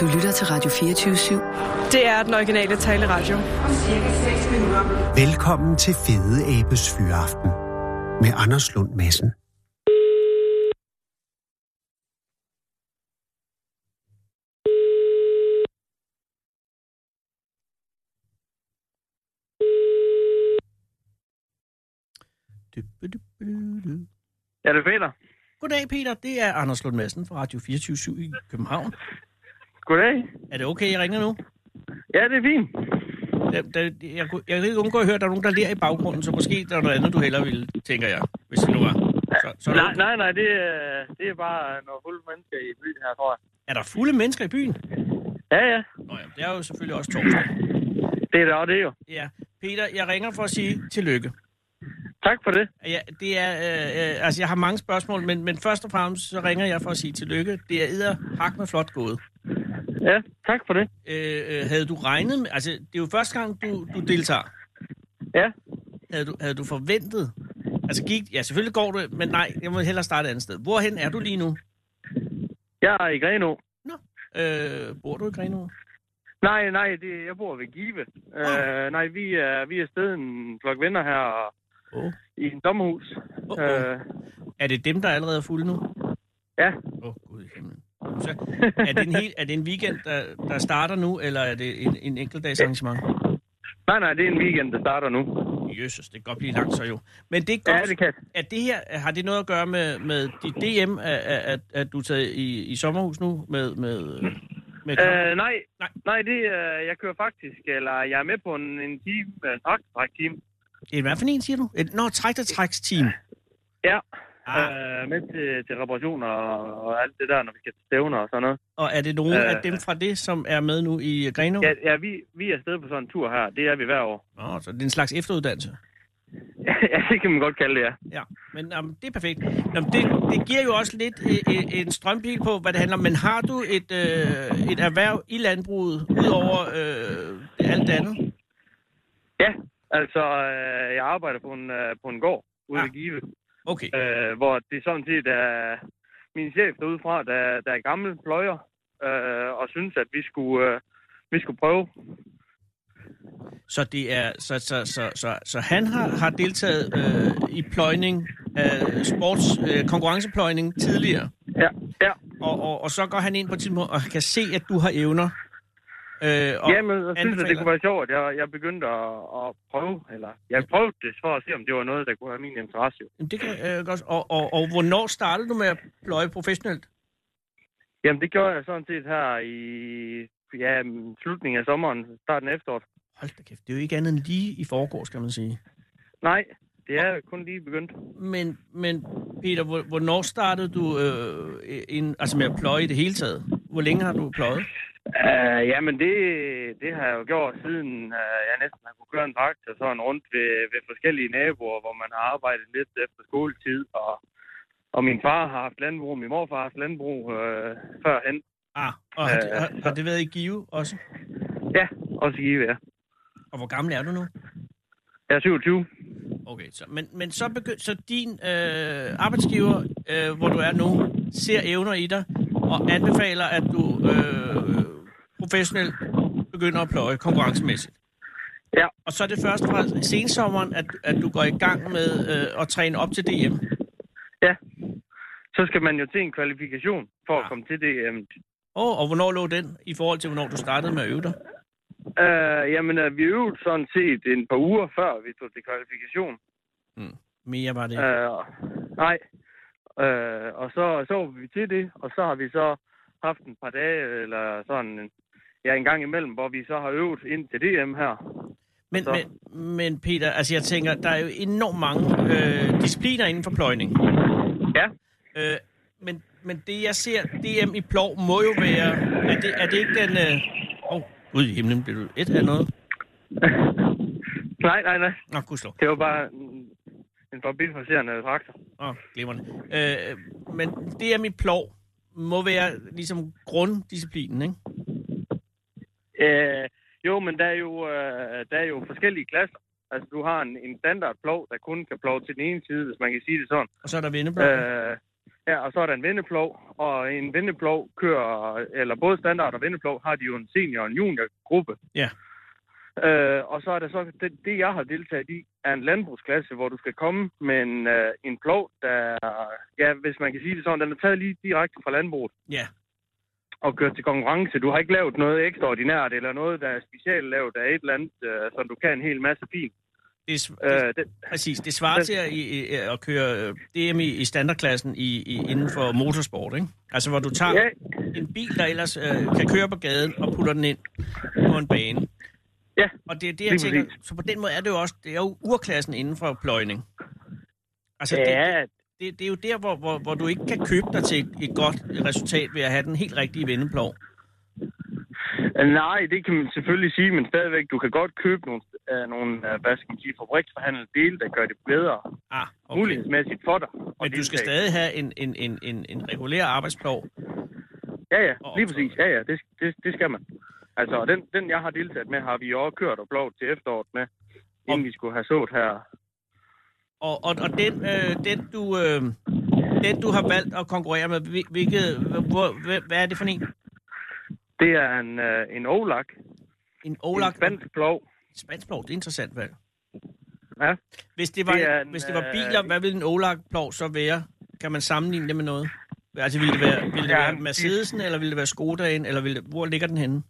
Du lytter til Radio 24-7. Det er den originale taleradio. Velkommen til Fede Abes Fyraften med Anders Lund Madsen. Ja, det er Peter. Goddag, Peter. Det er Anders Lund Madsen fra Radio 24 i København. Goddag. Er det okay, jeg ringer nu? Ja, det er fint. Der, der, jeg, jeg kan ikke undgå at høre, at der er nogen, der ler i baggrunden, så måske der er noget andet, du hellere vil, tænker jeg, hvis det nu er. Så, så Nej, der, nej, nej, det er, det er bare nogle fulde mennesker i byen her, tror jeg. er der fulde mennesker i byen? Ja, ja. Nå ja, det er jo selvfølgelig også torsdag. Det er det, og det er jo. Ja, Peter, jeg ringer for at sige tillykke. Tak for det. Ja, det er, øh, øh, altså jeg har mange spørgsmål, men, men først og fremmest så ringer jeg for at sige tillykke. Det er edder hak med flot gået. Ja, tak for det. Øh, øh, havde du regnet med, altså det er jo første gang, du, du deltager. Ja. Havde du, havde du forventet? Altså gik, ja selvfølgelig går du, men nej, jeg må hellere starte et andet sted. Hvorhen er du lige nu? Jeg er i Grenå. Øh, bor du i Grenaa? Nej, nej, det, jeg bor ved Give. Uh, nej, vi er, vi er afsted en flok venner her Oh. i en sommerhus. Oh, oh. Er det dem, der allerede er fulde nu? ja, Åh, oh, gud i himlen. Så, er, det en hel, er det en weekend, der, der starter nu, eller er det en, en enkeltdags arrangement? nej, nej, det er en weekend, der starter nu. Jesus, det kan godt blive langt så jo. Men det er godt, Ja, det kan. Er det her, har det noget at gøre med, med dit DM, at, at, at du er taget i, i sommerhus nu med... med, med Uh, nej, Nej. nej, det, uh, jeg kører faktisk, eller jeg er med på en, en time, en træk-team. Et, hvad for en, siger du? Et, nå, træktertræksteam. Ja, Ah. øh, med til, til reparationer og, og alt det der, når vi skal til stævner og sådan noget. Og er det nogen Øh. af dem fra det, som er med nu i Greno? Ja, ja vi, vi er afsted på sådan en tur her. Det er vi hver år. Nå, så det er en slags efteruddannelse. ja, det kan man godt kalde det, ja. Ja, men um, det er perfekt. Jamen, det, det giver jo også lidt øh, øh, en strømpil på, hvad det handler om. Men har du et, øh, et erhverv i landbruget, udover øh, alt det andet? Ja, altså, øh, jeg arbejder på en, øh, på en gård ude Ah. ved Give, Okay. øh, hvor det sådan set er min chef derude fra, der, der er gammel pløjer, øh, og synes, at vi skulle, øh, vi skulle prøve. Så det er så så så så, så han har, har deltaget øh, i pløjning, øh, sports øh, konkurrencepløjning tidligere. Ja, ja. Og, og, og så går han ind på et tidspunkt og kan se at du har evner. Øh, og Jamen, jeg synes, at det kunne være sjovt, jeg, jeg begyndte at, at prøve, eller jeg prøvede det for at se, om det var noget, der kunne have min interesse. Jamen, det kan øh, godt. Og, og, og hvornår startede du med at pløje professionelt? Jamen, det gjorde jeg sådan set her i ja, slutningen af sommeren, starten af efteråret. Hold da kæft, det er jo ikke andet end lige i forgårs, skal man sige. Nej, det er kun lige begyndt. Men, men Peter, hvor- hvornår startede du øh, en, altså med at pløje i det hele taget? Hvor længe har du pløjet? Uh, jamen, det, det har jeg jo gjort siden uh, jeg næsten har kunne køre en traktor sådan rundt ved, ved forskellige naboer, hvor man har arbejdet lidt efter skoletid. Og, og min far har haft landbrug, min morfar har haft landbrug uh, førhen. Ah, og har, det, Øh, har, har det været i Give også? Ja, også i Give, ja. Og hvor gammel er du nu? Jeg er 27. Okay, så, men, men så, begynd, så din øh, arbejdsgiver, øh, hvor du er nu, ser evner i dig og anbefaler, at du øh, professionelt begynder at pløje konkurrencemæssigt. Ja. Og så er det først fra sensommeren, at, at du går i gang med øh, at træne op til DM. Ja. Så skal man jo til en kvalifikation for at Ja. komme til. Um, Åh, oh, og hvornår lå den i forhold til, hvornår du startede med at øve dig? uh, jamen, uh, vi øvede sådan set en par uger før vi tog til kvalifikation. Mere var det. Uh, nej. Uh, og så, så vi til det, og så har vi så haft en par dage, eller sådan en, ja, en gang imellem, hvor vi så har øvet ind til DM her. Men, men, men Peter, altså jeg tænker, der er jo enormt mange øh, discipliner inden for pløjning. Ja. Øh, men, men det jeg ser, DM i plov, må jo være... Er det, er det ikke den... Åh, øh... oh, gud i himlen, bliver du et af noget? nej, nej, nej. Nå, gudslov. Det var bare en, en forbipasserende traktor. Åh, oh, glimrende. Øh, men DM i plov må være ligesom grunddisciplinen, ikke? Øh, jo, men der er jo, øh, der er jo forskellige klasser. Altså, du har en, en standardplov, der kun kan plove til den ene side, hvis man kan sige det sådan. Og så er der vendeblok. Øh, Ja, og så er der en vendeplov, og en vendeplov kører, eller både standard og vendeplov, har de jo en senior og en juniorgruppe. Ja. Øh, og så er der så, det, det jeg har deltaget i, er en landbrugsklasse, hvor du skal komme med en, øh, en plov, der, ja, hvis man kan sige det sådan, den er taget lige direkte fra landbruget Ja. Og kørt til konkurrence. Du har ikke lavet noget ekstraordinært, eller noget, der er specielt lavet af et eller andet, øh, som du kan en hel masse fint. Det, s- det, Øh, det, præcis. Det svarer til at, i, at køre øh, DM i, i standardklassen i, i, inden for motorsport, ikke? Altså, hvor du tager ja, en bil, der ellers øh, kan køre på gaden, og putter den ind på en bane. ja, Og det er det, jeg tænker, præcis. så på den måde er det jo også, det er jo urklassen inden for pløjning. Altså, det, ja, det, det er jo der, hvor, hvor, hvor du ikke kan købe dig til et, et godt resultat ved at have den helt rigtige vendeplov. Øh, Nej, det kan man selvfølgelig sige, men stadigvæk, du kan godt købe nogle, uh, nogle uh, hvad skal man sige, fabriksforhandlede dele, der gør det bedre Ah, okay. mulighedsmæssigt for dig. Men du skal stadig have en, en, en, en, en regulær arbejdsplov. Ja, ja, lige præcis. Ja, ja, det, det, det skal man. Altså, den, den, jeg har deltaget med, har vi jo også kørt og blået til efteråret med, inden Og- vi skulle have sået her. Og, og, og den, øh, den, du, øh, den, du har valgt at konkurrere med, hvil- hvilket, hvor, hvad, hvad er det for en? Det er en, uh, en Olak, En en Olak spansk plov. spansk plov, det er interessant valg. Ja. Hvis det var, Det en, hvis det var øh, biler, hvad ville en Olak plov så være? Kan man sammenligne det med noget? Altså, ville det være, ville det Ja, være det- Mercedesen, eller ville det være Skodaen, eller ville det, hvor ligger den henne?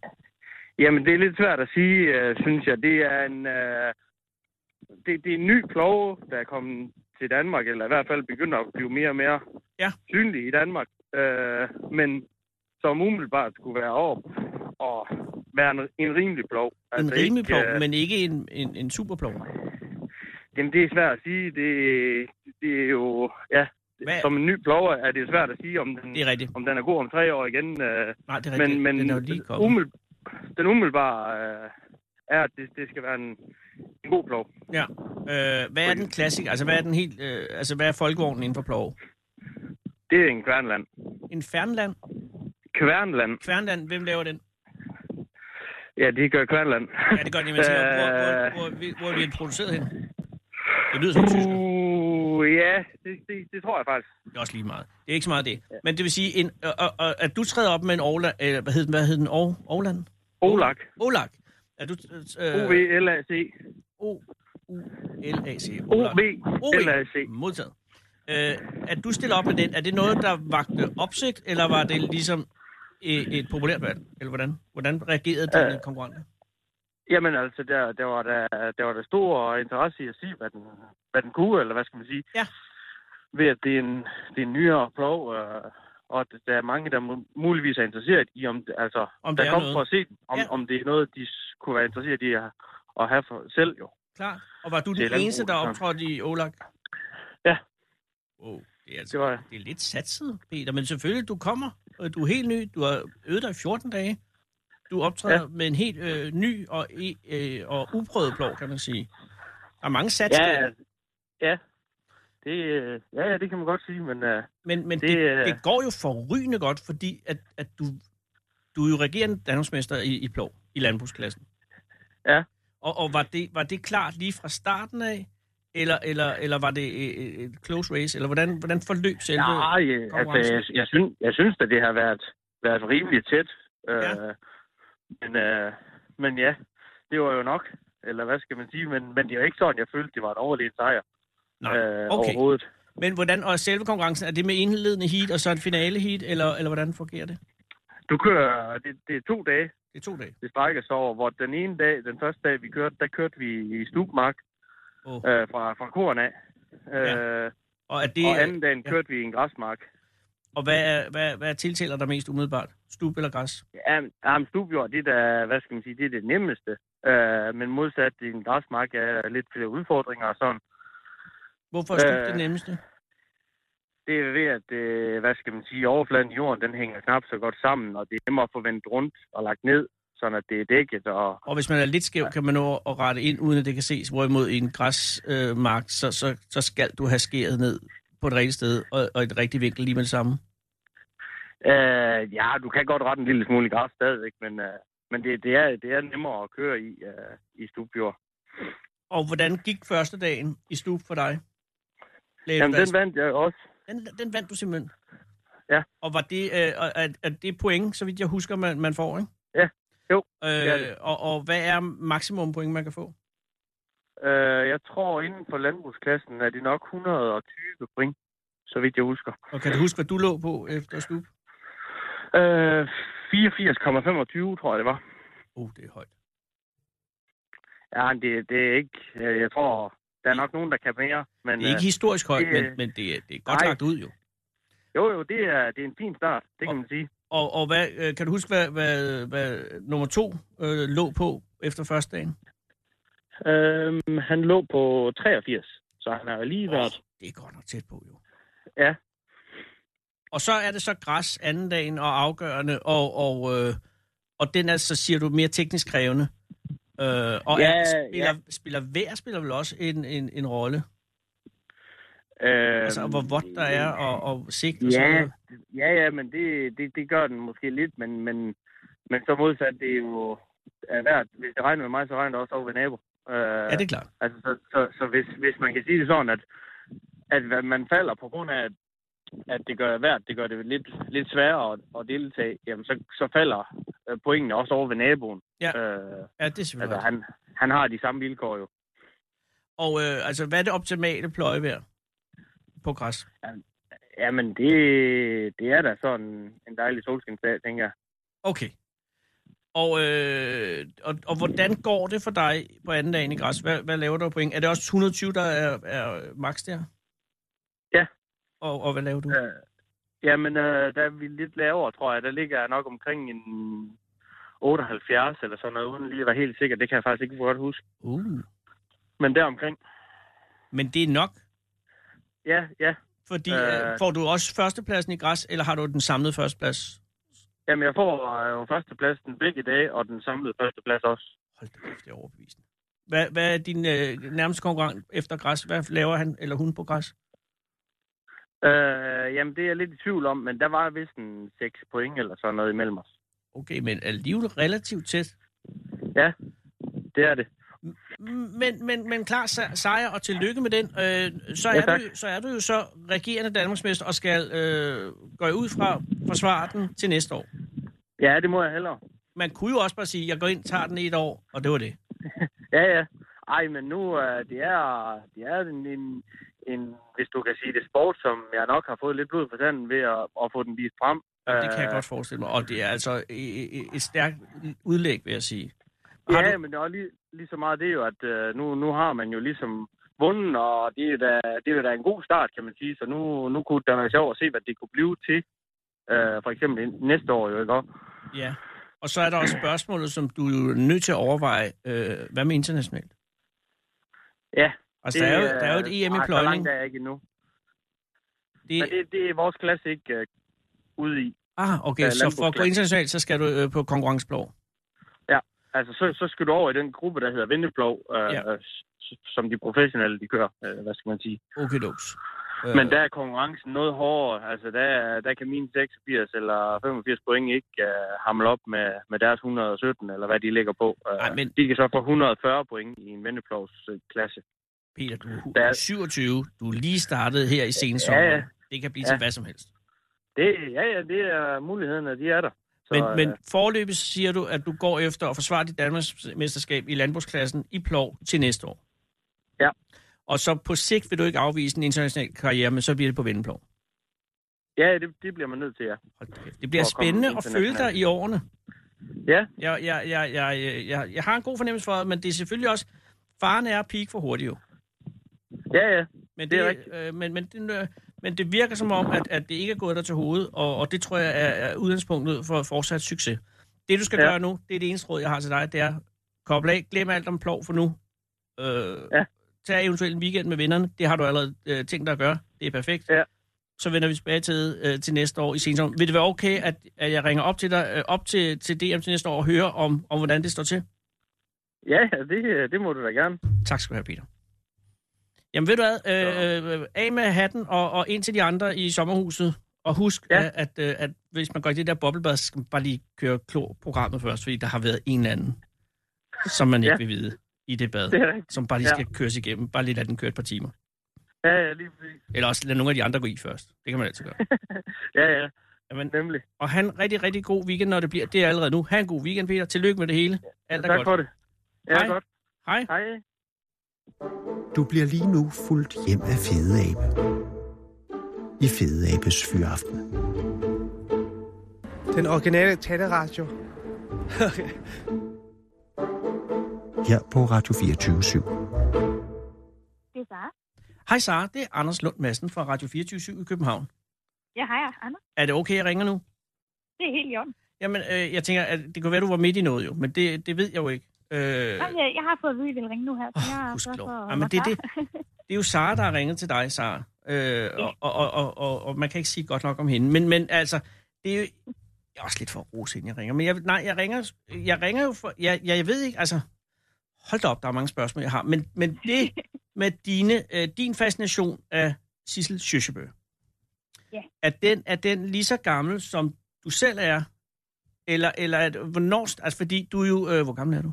Jamen, det er lidt svært at sige, uh, synes jeg. Det er en, uh, det, det er en ny plov, der er kommet til Danmark, eller i hvert fald begynder at blive mere og mere Ja. synlig i Danmark. Uh, men som umiddelbart skulle være over og være en, en rimelig plov. En rimelig plov, øh, men ikke en, en, en superplov. Jamen, det er svært at sige. Det, det er jo... Ja, Hvad- som en ny plover er det svært at sige, om den, Det er rigtigt. om den er god om tre år igen. Øh, Nej, det er rigtigt. men men den er jo lige kommet. umiddel, den umiddelbare øh, er, at det, det skal være en, en god plov. Ja. Øh, hvad er den klassik? Altså, hvad er den helt... Øh, altså, hvad er folkevognen inden for plov? Det er en kværnland. En Fernland? Kværnland. Kvernland, hvem laver den? Ja, de gør kværnland. Ja, det gør den, jeg siger. Hvor, hvor, hvor, hvor, hvor er vi introduceret hen? Det lyder som tysker. Uh, ja, det, det, det tror jeg faktisk. Det er også lige meget. Det er ikke så meget det. Men det vil sige, en, og, og, at du træder op med en Orla, eller hvad hed den? Hvad hed den? Or, Orland? Olak. Olak. Er du... Øh, O-V-L-A-C. O, U, L, A, C. O-V-L-A-C. Modtaget. Øh, at du stiller op med den, er det noget, der vagte opsigt, eller var det ligesom et, et populært valg? Eller hvordan? Hvordan reagerede dine Øh. konkurrenter? Jamen altså, der, der, var der, der var der stor interesse i at sige, hvad den, hvad den kunne, eller hvad skal man sige. Ja. Ved at det er en, det er en nyere plov, øh, og der er mange, der mu- muligvis er interesseret i, om, altså, Om der det er kommer for at se om, Ja. om det er noget, de kunne være interesseret i at, at have for selv jo. Klar. Og var du Det den eneste, der optrådte i Olak? Ja. Oh, det er altså Det var jeg. det er lidt satset, Peter. Men selvfølgelig, du kommer, og du er helt ny. Du har øvet dig i 14 dage. Du optræder ja. med en helt øh, ny og, øh, og uprøvet plov, kan man sige. Der er mange sats Ja, der. ja. Det, øh, ja, ja, det kan man godt sige, men uh, Men, men det, det, det, øh, det går jo forrygende godt, fordi at, at du, du er jo regerende Danmarksmester i, i plov, i landbrugsklassen. Ja. Og, og var, det, var det klart lige fra starten af, eller, eller, eller var det et, close race, eller hvordan, hvordan forløb selve... nej, øh, altså, jeg, jeg, synes, jeg synes, at det har været, været rimelig tæt. Øh, Ja. men, øh, men ja, det var jo nok, eller hvad skal man sige, men, men det er jo ikke sådan, jeg følte, det var en overlegen sejr Nej, øh, okay. overhovedet. Men hvordan, og selve konkurrencen, er det med indledende heat, og så en finale heat, eller, eller hvordan fungerer det? Du kører, det, det er to dage, Det er to dage. det strækker sig over, hvor den ene dag, den første dag, vi kørte, der kørte vi i Stubmark Oh. øh, fra, fra koren af. Øh, Og, er det, og anden dagen ja. kørte vi i en græsmark. og hvad, er, hvad, hvad tiltaler der mest umiddelbart? Stub eller græs? Ja, jamen, stubjord, det er hvad skal man sige, det er det nemmeste. Øh, men modsat i en græsmark er lidt flere udfordringer og sådan. Hvorfor er Øh, det nemmeste? Det er ved, at, øh, hvad skal man sige, overfladen i jorden, den hænger knap så godt sammen, og det er nemmere at få vendt rundt og lagt ned, sådan at det er dækket. Og, Og hvis man er lidt skæv, kan man nå at rette ind, uden at det kan ses. Hvorimod i en græsmark, øh, mark, så, så, så skal du have skæret ned på et rigtigt sted, og, og et rigtigt vinkel lige med det samme. øh, ja, du kan godt rette en lille smule græs stadigvæk, men, øh, men det, det, er, det er nemmere at køre i, øh, i stubjord. Og hvordan gik første dagen i stub for dig? Lægge Jamen, den vandt jeg også. Den, den vandt du simpelthen? Ja. Og var det, øh, er, er det point, så vidt jeg husker, man, man får, ikke? Ja. Jo, Øh, og, og hvad er maksimum point, man kan få? Øh, jeg tror, inden for landbrugsklassen er det nok 120 point, så vidt jeg husker. Og kan du huske, hvad du lå på efter stup? Øh, 84,25 tror jeg, det var. Oh, det er højt. Ja, det, det er ikke... Jeg tror, der er nok nogen, der kan mere. Men, Det er ikke øh, historisk højt, det- men, men det, er, det er godt Nej. lagt ud jo. jo, jo, det er, det er en fin start, det kan man sige. Og, og hvad, øh, kan du huske, hvad, hvad, hvad nummer to øh, lå på efter første dagen? Øhm, han lå på 83, så han har lige været... Det er godt nok tæt på, jo. Ja. Og så er det så græs anden dagen og afgørende, og, og, øh, og den er, så siger du, mere teknisk krævende. Øh, og Ja, er, spiller, ja. spiller vejr spiller vel også en, en, en rolle? Øhm, Altså, hvor vådt der er, og, og sigt og sådan Ja, noget. ja, ja, men det, det, det gør den måske lidt, men, men, men så modsat, det er jo er værd. Hvis det regner med mig, så regner det også over ved nabo. Øh, Ja, det er klart. Altså, så, så, så hvis, hvis man kan sige det sådan, at, at man falder på grund af, at, at det gør værd, det gør det lidt, lidt sværere at, at deltage, jamen så, så falder øh, pointene også over ved naboen. Ja. Øh, Ja, det er selvfølgelig altså, han, han har de samme vilkår jo. Og øh, altså, hvad er det optimale pløjevejr på græs? Jamen, det, det er da sådan en dejlig solskinsdag, tænker jeg. Okay. Og, øh, og, og hvordan går det for dig på anden dagen i græs? Hvad, hvad laver du af point? Er det også 120, der er, er max der? Og, og hvad laver du? Øh, jamen, øh, der er vi lidt lavere, tror jeg. Der ligger jeg nok omkring en 78 eller sådan noget, uden lige at være helt sikker. Det kan jeg faktisk ikke godt huske. Uh. Men deromkring. Men det er nok, Ja, ja. fordi øh... Øh. får du også førstepladsen i græs, eller har du den samlede førsteplads? Jamen, jeg får øh, jo førstepladsen begge dage, og den samlede førsteplads også. Hold da kæft, det er overbevisende. Hvad, hvad er din øh, nærmeste konkurrent efter græs? Hvad laver han eller hun på græs? Øh, jamen, det er jeg lidt i tvivl om, men der var vist en 6 point eller sådan noget imellem os. Okay, men alligevel relativt tæt. Ja, det er det. Men, men, men klar se- sejr, og tillykke med den. Øh, så, er du, så er du jo så regerende Danmarksmester og skal øh, gå ud fra forsvare den til næste år. Ja, det må jeg hellere. Man kunne jo også bare sige, at jeg går ind, tager den i et år, og det var det. Ja, ja. Ej, men nu, øh, det er, det er en, en, en, hvis du kan sige det, sport, som jeg nok har fået lidt blod på tanden ved at, at få den vist frem. Og det kan jeg Øh, godt forestille mig. Og det er altså et, et- stærkt udlæg, vil jeg sige. Har Ja, du- men det er lige, lige så meget det jo, at øh, nu, nu har man jo ligesom vundet, og det er, da, det er da en god start, kan man sige. Så nu, nu kunne det være sjovt at se, hvad det kunne blive til. Øh, for eksempel næste år jo, ikke? Ja. Og så er der også spørgsmålet, som du er nødt til at overveje. Øh, hvad med internationalt? Ja. Altså, der er, jo, der er jo et øh, EM i pløjning. langt er jeg ikke endnu. Det, Men det, det er vores klasse ikke øh, ude i. ah, okay, øh, så for at gå internationalt, så skal du øh, på konkurrenceplov. Altså, så, så skal du over i den gruppe, der hedder Vindeplov, øh, Ja. ja. som de professionelle, de kører, øh, hvad skal man sige. Okay, dogs. Men der er konkurrencen noget hårdere. Altså, der, der kan mine 86 eller 85 point ikke uh, hamle op med, med deres 117, eller hvad de ligger på. Uh, Ej, men- De kan så få 140 point i en vendeplovsklasse. Peter, du er er- 27. Du er lige startet her i sensommeren. Ja, ja. Det kan blive Ja. til hvad som helst. Det, ja, ja, det er mulighederne, de er der. Så, Men, men øh, forløbig siger du, at du går efter at forsvare dit Danmarks mesterskab i landbrugsklassen i plov til næste år. Ja. Og så på sigt vil du ikke afvise en international karriere, men så bliver det på vendeplov. Ja, det, det bliver man nødt til, ja. Det bliver spændende at følge dig i årene. Ja, Jeg, jeg, jeg, jeg, jeg, jeg har en god fornemmelse for det, men det er selvfølgelig også... Faren er peak for hurtigt jo. Ja, ja. Men Det er det, rigtigt. øh, men, men, det, øh, men det virker som om, at, at det ikke er gået dig til hovedet, og, og det tror jeg er, er udgangspunktet for fortsat succes. Det du skal ja. Gøre nu, det er det eneste råd, jeg har til dig, det er koble af, glem alt om plov for nu. Øh, Ja. Tag eventuelt en weekend med vennerne, det har du allerede øh, tænkt dig at gøre, det er perfekt. Ja. Så vender vi tilbage til, øh, til næste år i sensommer. Vil det være okay, at, at jeg ringer op til dig, øh, op til, til DM til næste år og hører om, om hvordan det står til? Ja, ja, det, det må du da gerne. Tak skal du have, Peter. Jamen ved du hvad, øh, øh, af med hatten og, og ind til de andre i sommerhuset. Og husk, ja. Ja. at, at, at hvis man går i det der boblebad, så skal man bare lige køre klor-programmet først, fordi der har været en eller anden, som man ikke Ja. vil vide i det bad, Det som bare lige Ja. skal køres igennem. Bare lige lade den køre et par timer. Ja, ja, lige præcis. Eller også lade nogle af de andre gå i først. Det kan man altid gøre. Ja, ja, Jamen, nemlig. og han rigtig, rigtig god weekend, når det bliver. Det er allerede nu. Ha' en god weekend, Peter. Tillykke med det hele. Alt er Tak godt. for det. Ja, Hej. godt. Hej. Hej. Du bliver lige nu fuldt hjem af Fede Abe. I Fede Abes Fyraften. Den originale taleradio. Her på Radio 24 /7. Det er Sara. Hej Sara, det er Anders Lund Madsen fra Radio 24 i København. Ja, hej, Anders. Er det okay, jeg ringer nu? Det er helt i orden. Jamen, øh, jeg tænker, at det kunne være, du var midt i noget jo, men det, det ved jeg jo ikke. Øh, Jamen, jeg, jeg har fået at vide, at I vil ringe nu her, så Åh, jeg er for at Jamen, det er det. det er jo Sara, der har ringet til dig, Sara. Øh, og, og, og, og, og, og man kan ikke sige godt nok om hende. Men, men altså, det er jo... Jeg er også lidt for rose, inden jeg ringer. Men jeg, nej, jeg ringer, jeg ringer jo for... Jeg, jeg, jeg ved ikke, altså... Hold da op, der er mange spørgsmål, jeg har. Men, men det med dine, øh, din fascination af Sissel Schøsjebø, Ja. er, den, er den lige så gammel, som du selv er? Eller, eller er det, hvornår... Altså, fordi du er jo... Øh, hvor gammel er du?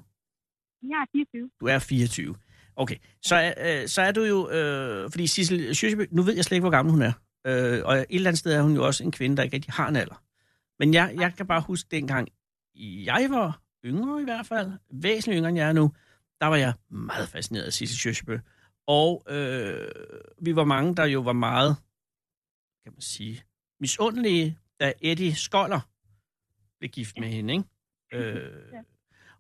Jeg er 24. Du er 24. Okay, så øh, så er du jo... Øh, fordi Sissel Schøsjebø, nu ved jeg slet ikke, hvor gammel hun er. Øh, og et eller andet sted er hun jo også en kvinde, der ikke rigtig har en alder. Men jeg, jeg kan bare huske dengang, jeg var yngre i hvert fald, væsentligt yngre end jeg er nu, der var jeg meget fascineret af Sissel Schøsjebø. Og øh, vi var mange, der jo var meget, kan man sige, misundelige, da Eddie Skoller blev gift med hende, ikke? Øh.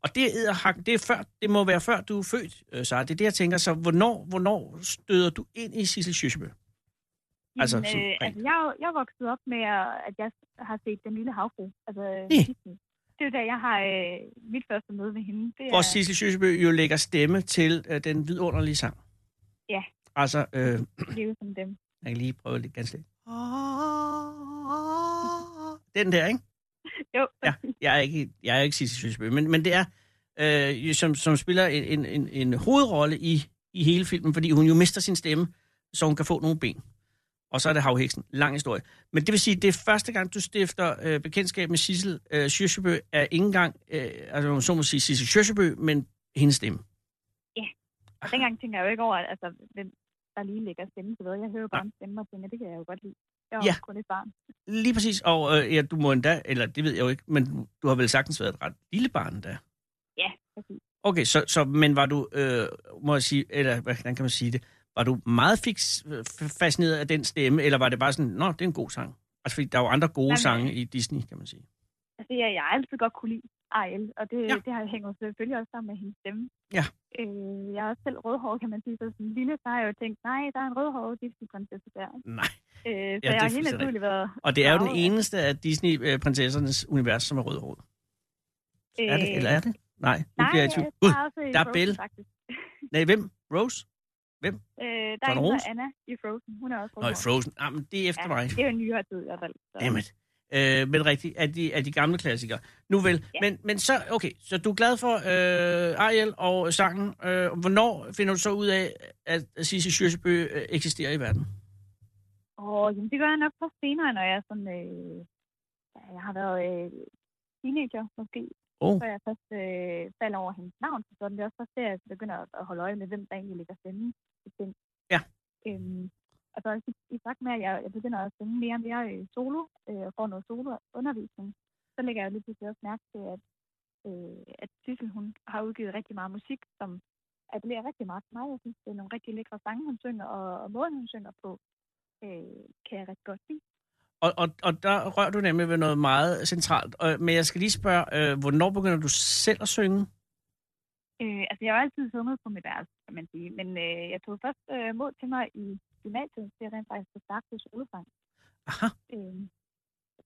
Og det er, det, er før, det må være før, du er født, øh, så det er det, jeg tænker. Så hvornår, hvornår støder du ind i Sissel Schøsjebø? Altså, sådan øh, rent- altså, jeg, jeg vokset op med, at- jeg har set Den Lille Havfru. Altså, Ja. Disney. det er jo da, jeg har øh, mit første møde med hende. Det er, Hvor Sissel Schøsjebø jo lægger stemme til øh, den vidunderlige sang. Ja. Altså, øh, leve som dem. jeg kan lige prøve lidt ganske lidt. Den der, ikke? Jo, Ja, jeg er ikke, jeg er ikke Sissel Schøsjebø, men, men det er, øh, som, som spiller en, en, en, hovedrolle i, i hele filmen, fordi hun jo mister sin stemme, så hun kan få nogle ben. Og så er det havheksen. Lang historie. Men det vil sige, det er første gang, du stifter øh, bekendtskab med Sissel øh, Schøsjebø, er ikke engang, øh, altså så må sige Sissel Schøsjebø, men hendes stemme. og dengang tænker jeg jo ikke over, altså, hvem der lige lægger stemme til hvad. Jeg hører bare en stemme og tænker, det kan jeg jo godt lide. Jeg var Ja. kun et barn. Lige præcis, og øh, ja, du må endda, eller det ved jeg jo ikke, men du, har vel sagtens været et ret lille barn da. Ja, præcis. Okay, så, så men var du, øh, må jeg sige, eller hvordan kan man sige det, var du meget fix, øh, fascineret af den stemme, eller var det bare sådan, nå, det er en god sang? Altså, fordi der er jo andre gode Jamen, sange i Disney, kan man sige. Altså, jeg, jeg har altid godt kunne lide Ariel, og det, Ja. ja. det har hænger selvfølgelig også sammen med hendes stemme. Ja. Øh, jeg er også selv rødhåret, kan man sige. Så som lille, så har jeg jo tænkt, nej, der er en rødhåret Disney-prinsesse der. Nej, Øh, så er jeg har helt naturligt været... og det er jo den eneste af Disney-prinsessernes univers, som er rødhåret. Er det, eller er det? Nej, nu bliver jeg i tvivl. er, i der er Belle. Faktisk. nej, hvem? Rose? Øh, der er en, Anna i Frozen. Hun er også Nå, i. Frozen. Ah, men det er efter ja, mig. Det er jo en nyere tid i hvert fald. Så. Dammit. Øh, men rigtigt, af de, af de gamle klassikere. Nu vel, ja. Men, men så, okay, så du er glad for øh, Ariel og sangen. Øh, hvornår finder du så ud af, at Sissel Schøsjebø øh, eksisterer i verden? Åh, jamen, det gør jeg nok først senere, når jeg er sådan... Øh, jeg har været øh, teenager, måske. Oh. Så jeg først øh, falder over hendes navn. Så sådan, det er også først der, jeg begynder at, holde øje med, hvem der egentlig lægger stemme til ting. Ja. Øhm, og så også i, takt med, at jeg, jeg begynder at synge mere og mere øh, solo, øh, og får noget solo-undervisning, så lægger jeg jo lige pludselig også mærke til, at, øh, at Sissel, hun har udgivet rigtig meget musik, som appellerer rigtig meget til mig. Jeg synes, det er nogle rigtig lækre sange, hun synger, og, og måden, hun synger på, øh, kan jeg rigtig godt lide. Og, og, og der rører du nemlig ved noget meget centralt. Men jeg skal lige spørge, øh, hvornår begynder du selv at synge? Øh, altså, jeg har altid sunget på mit værelse, kan man sige. Men øh, jeg tog først øh, mod til mig i gymnasiet, til jeg rent faktisk at starte på solosang. Aha, Øh,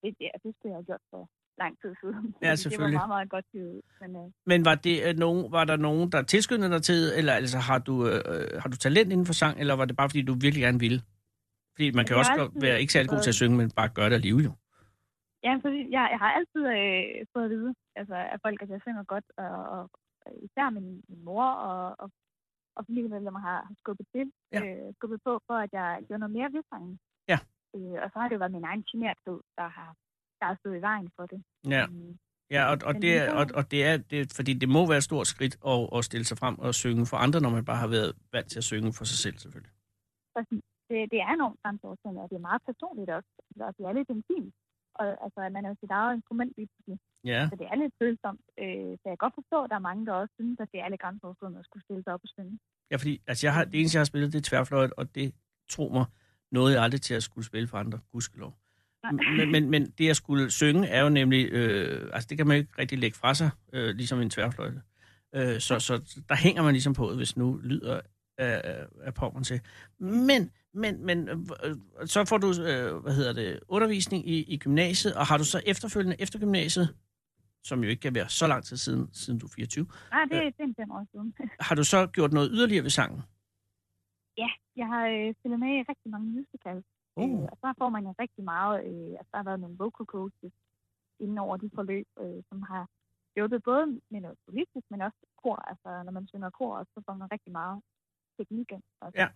det, det, det skulle jeg have gjort for lang tid siden. Ja, selvfølgelig. Det var meget, meget godt givet. Men øh, men var, det, øh, nogen, var der nogen, der tilskyndede dig til, eller altså, har, du, øh, har du talent inden for sang, eller var det bare, fordi du virkelig gerne ville? Fordi man kan Jeg også altid være ikke særlig god til at synge, men bare gøre det alligevel jo. ja, fordi jeg, jeg har altid øh, fået at vide altså, af folk, at jeg synger godt. Og, og især min, min mor og, og, og familiemedlemmer har, har skubbet til. Ja. Øh, skubbet på, for at jeg gjorde noget mere ved sangen. Ja. Øh, og så har det jo været min egen generthed, der har, der har stået i vejen for det. Ja. Øhm, Ja, og, og, det er, så- og, og det er, det, fordi det må være et stort skridt at, at stille sig frem og synge for andre, når man bare har været vant til at synge for sig selv, selvfølgelig. Det, det er enormt grænseoverskridende, og det er meget personligt også. Og det er lidt intimt. Og altså, at man er jo sit eget instrument lige pludselig. Ja. Så det er lidt følsomt. Øh, så jeg kan godt forstå, at der er mange, der også synes, at det er lidt grænseoverskridende at skulle stille sig op og synge. Ja, fordi altså, jeg har, det eneste, jeg har spillet, det er tværfløjt, og det, tro mig, nåede jeg aldrig til at skulle spille for andre, gudskelov. Men, men, men det, jeg skulle synge, er jo nemlig, øh, altså det kan man ikke rigtig lægge fra sig, øh, ligesom en tværfløjte. Øh, så, så der hænger man ligesom på, hvis nu lyder af, af pommeren til. Men, men, men øh, så får du, øh, hvad hedder det, undervisning i, i gymnasiet, og har du så efterfølgende efter gymnasiet, som jo ikke kan være så lang tid siden, siden du er 24, Nej, det, det er fem år siden. har du så gjort noget yderligere ved sangen? ja, jeg har øh, spillet med i rigtig mange musicals. Oh. Øh, og så får man jo rigtig meget, øh, altså der har været nogle vocal coaches inden over de forløb, øh, som har hjulpet både med noget solistisk, men også kor. Altså når man synger kor, så får man rigtig meget teknik. ind. Ja.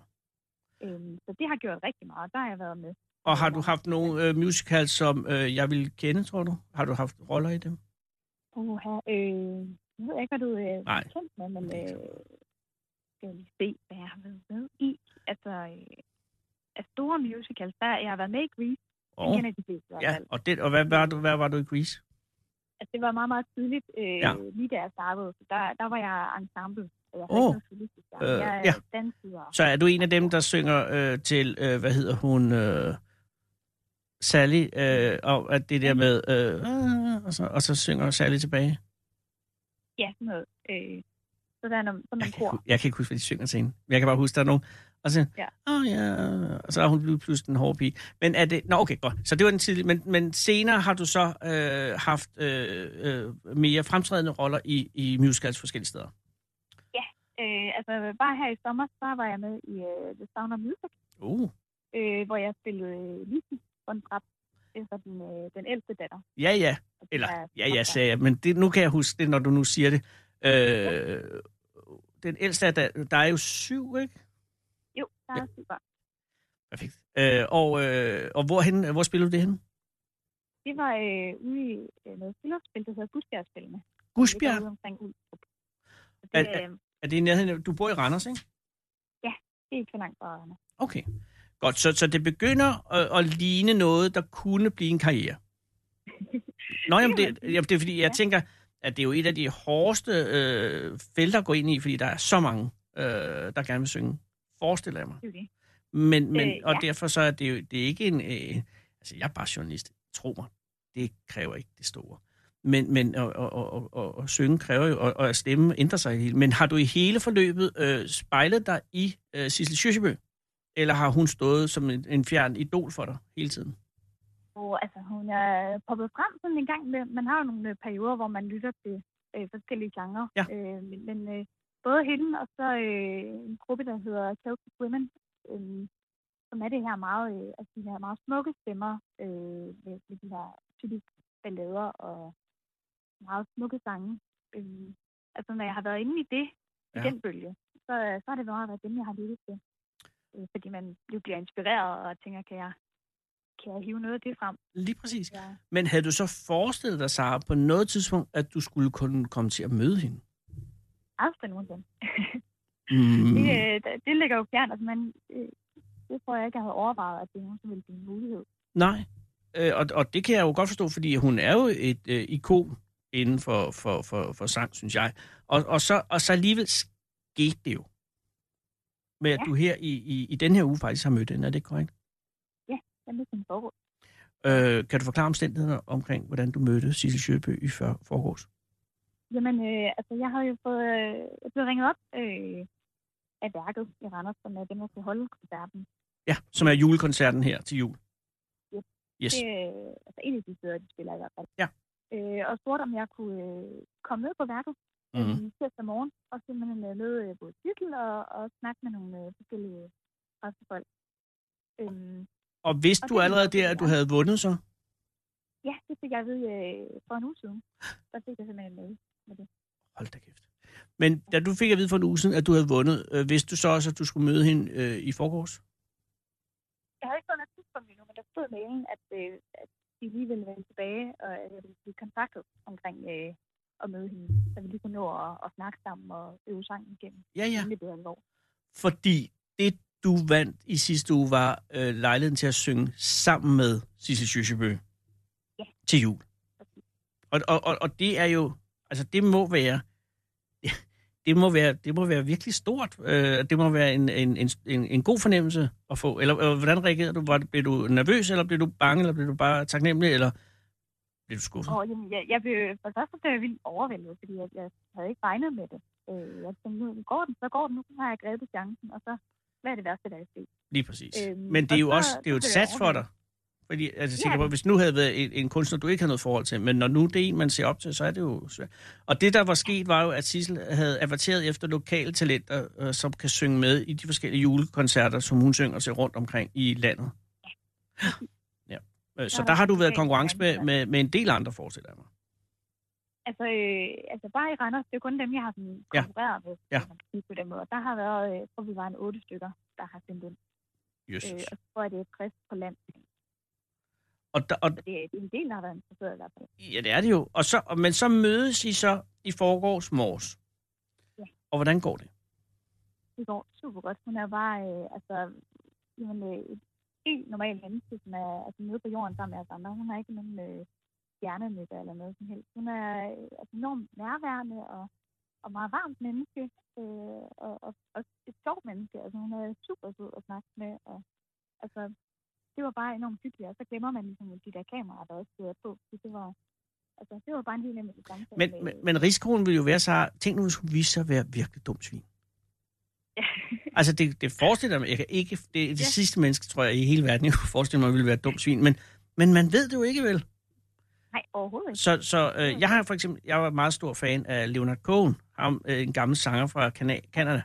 Øhm, så det har gjort rigtig meget. Der har jeg været med. Og har du haft nogle øh, musicals, som øh, jeg vil kende, tror du? Har du haft roller i dem? Uha, øh, jeg ved ikke, hvad du øh, Nej. kendt med, men øh, skal jeg lige se, hvad jeg har været med i. Altså, øh, af store musicals, der jeg har været med i Grease. Oh. kender de fleste Ja, og, det, og hvad, var du, hvad var du i Grease? Altså, det var meget, meget tidligt, øh, Ja. lige da jeg startede. Så der, der var jeg ensemble. Åh. noget der. Øh, ja. Så er du en af dem, der synger øh, til, øh, hvad hedder hun, øh, Sally, øh, og at det der med, øh, øh, og, så, og så synger Sally tilbage? Ja, sådan noget. Øh, så der er, når, så er man Jeg kan, kor. ikke- jeg kan ikke huske, hvad de synger til hende. Jeg kan bare huske, der er nogen, og så, Ja. oh, ja, og så er hun blevet pludselig en hård pige. Men er det, nå okay, godt. Så det var den tidlige, men, men senere har du så øh, haft øh, øh, mere fremtrædende roller i, i musicals forskellige steder. Øh, altså, bare her i sommer, så var jeg med i øh, The Sound of Music, Uh. øh, hvor jeg spillede øh, Lise trap efter den, øh, den ældste datter. Ja, ja. Det Eller, er- ja, ja, sagde jeg. Men det, nu kan jeg huske det, når du nu siger det. Øh, den ældste er, der, der er jo syv, ikke? Jo, der er super. Perfekt. Øh, og, øh, og hvorhen, hvor spiller du det henne? Det var øh, ude i øh, noget friluftsspil, der hedder Gusbjergspillene. Gusbjerg? Ude omkring Ulstrup. Det, Er- øh, Er det i nærheden? Du bor i Randers, ikke? det er ikke så langt fra Randers. Okay. Godt, så, så det begynder at, at ligne noget, der kunne blive en karriere. Nå, jamen, det, jamen, det er fordi, jeg Ja. tænker, at det er jo et af de hårdeste øh, felter at gå ind i, fordi der er så mange, øh, der gerne vil synge. Forestiller jeg mig. Det. Men, men, Øh, og ja. derfor så er det jo det er ikke en... Øh, altså, jeg er bare journalist. Tro mig. Det kræver ikke det store. Men, men at, at, at, at, at synge kræver jo, og, og at stemme ændrer sig helt. Men har du i hele forløbet øh, spejlet dig i øh, Sissel Kyrkjebø? Eller har hun stået som en, en fjern idol for dig hele tiden? Og altså, hun er poppet frem sådan en gang. Med, man har jo nogle øh, perioder, hvor man lytter til øh, forskellige genrer. Ja. Øh, men men øh, både hende og så øh, en gruppe, der hedder Celtic Women, øh, som er det her meget, øh, altså de her meget smukke stemmer øh, med, med de her typisk ballader og meget smukke sange. Øh, altså, når jeg har været inde i det, i Ja. den bølge, så, øh, så har det meget været dem, jeg har lyttet til. Øh, fordi man jo bliver inspireret og tænker, kan jeg, kan jeg hive noget af det frem? Lige præcis. Ja. Men havde du så forestillet dig, Sara, på noget tidspunkt, at du skulle kunne komme til at møde hende? Aldrig nogensinde. Mm. Det, øh, det- det ligger jo fjern. Altså, man, øh, det tror jeg ikke, jeg havde overvejet, at det nogensinde ville blive en mulighed. Nej, øh, og, og det kan jeg jo godt forstå, fordi hun er jo et øh, ikon inden for, for, for, for sang, synes jeg. Og, og, så, og så alligevel skete det jo. Med at Ja. du her i, i, i den her uge faktisk har mødt hende, er det korrekt? Den er sådan forud. Øh, kan du forklare omstændighederne omkring, hvordan du mødte Sissel Sjøbø i for, forgårs? Jamen, øh, altså, jeg havde jo fået... Øh, jeg blev ringet op øh, af værket i Randers, som er dem, der skal holde koncerten. Ja, som er julekoncerten her til jul. Yep. Yes. Det er øh, altså en af de steder, de spiller i hvert fald. Ja. Øh, og spurgte, om jeg kunne øh, komme ned på værket Mm. mm. tirsdag morgen, og simpelthen øh, møde øh, både Sissel og, og snakke med nogle øh, forskellige pressefolk. Øhm, Og vidste Og du det allerede der, at du havde vundet så? ja, det fik jeg at vide øh, for en uge siden. Der fik jeg simpelthen en mail. Hold da kæft. Men da du fik at vide for en uge siden, at du havde vundet, øh, vidste du så også, at du skulle møde hende øh, i forgårs? Jeg har ikke fået noget tidspunkt endnu, men der stod mailen, at, øh, at de lige ville vende tilbage, og at jeg ville blive kontaktet omkring øh, at møde hende, så vi lige kunne nå at, at snakke sammen og øve sangen igennem. Ja, ja. Det blev alvor. Fordi det, du vandt i sidste uge, var øh, lejligheden til at synge sammen med Sissel Sjøsjebø Ja. til jul. Og, og, og, og det er jo, altså det må være, det må være, det må være virkelig stort. Øh, det må være en, en, en, en, god fornemmelse at få. Eller øh, hvordan reagerede du? Var, blev du nervøs, eller blev du bange, eller blev du bare taknemmelig, eller blev du skuffet? Og jamen, jeg, jeg blev, for det første blev jeg vildt overvældet, fordi jeg, jeg havde ikke regnet med det. Øh, jeg tænkte, nu går den, så går den, nu har jeg grebet chancen, og så hvad er det værste, der er sket? Lige præcis. Øhm, Men det er jo så- også det er jo et sats for dig. Fordi, altså, jeg tænker Ja. på, hvis nu havde været en, en kunstner, du ikke havde noget forhold til, men når nu det er en, man ser op til, så er det jo svært. Og det, der var sket, var jo, at Sissel havde averteret efter lokale talenter, øh, som kan synge med i de forskellige julekoncerter, som hun synger til rundt omkring i landet. Ja. Øh, Så Der har du været lokale konkurrence med, med, med en del andre, forestiller jeg mig. Altså, øh, altså bare i Randers, det er kun dem, jeg har sådan Ja. konkurreret med, Ja. ja. sige på den måde. Der har været, øh, jeg tror vi var en otte stykker, der har sendt ind. Jesus. Øh, og så tror jeg, det er 60 på land. Og, der, og, det er, det en del, der har været interesseret i hvert fald. ja, det er det jo. Og så, men så mødes I så i forgårs mors. Ja. Og hvordan går det? Det går super godt. Hun er bare, øh, altså, jamen, øh, et helt normalt menneske, som er altså, nede på jorden sammen med os andre. Hun har ikke nogen øh, hjernenytte eller noget som helst. Hun er øh, altså, enormt nærværende og, og meget varmt menneske. Øh, og, og, og, et sjovt menneske. Altså, hun er super sød at snakke med. Og, altså, det var bare enormt hyggeligt. Og så glemmer man ligesom de der kameraer, der også stod på. Så det var, altså, det var bare en helt almindelig samtale. Men, men, men risikoen vil jo være så, tænk nu, hvis hun viser sig at være virkelig dumt svin. Ja. Altså, det, det forestiller mig, jeg kan ikke, det er det ja. Sidste menneske, tror jeg, i hele verden, jeg kunne forestille mig, ville være dumt svin, men, men man ved det jo ikke, vel? Nej, overhovedet ikke. Så, så øh, jeg har for eksempel, jeg var meget stor fan af Leonard Cohen, ham, øh, en gammel sanger fra Kana- Canada.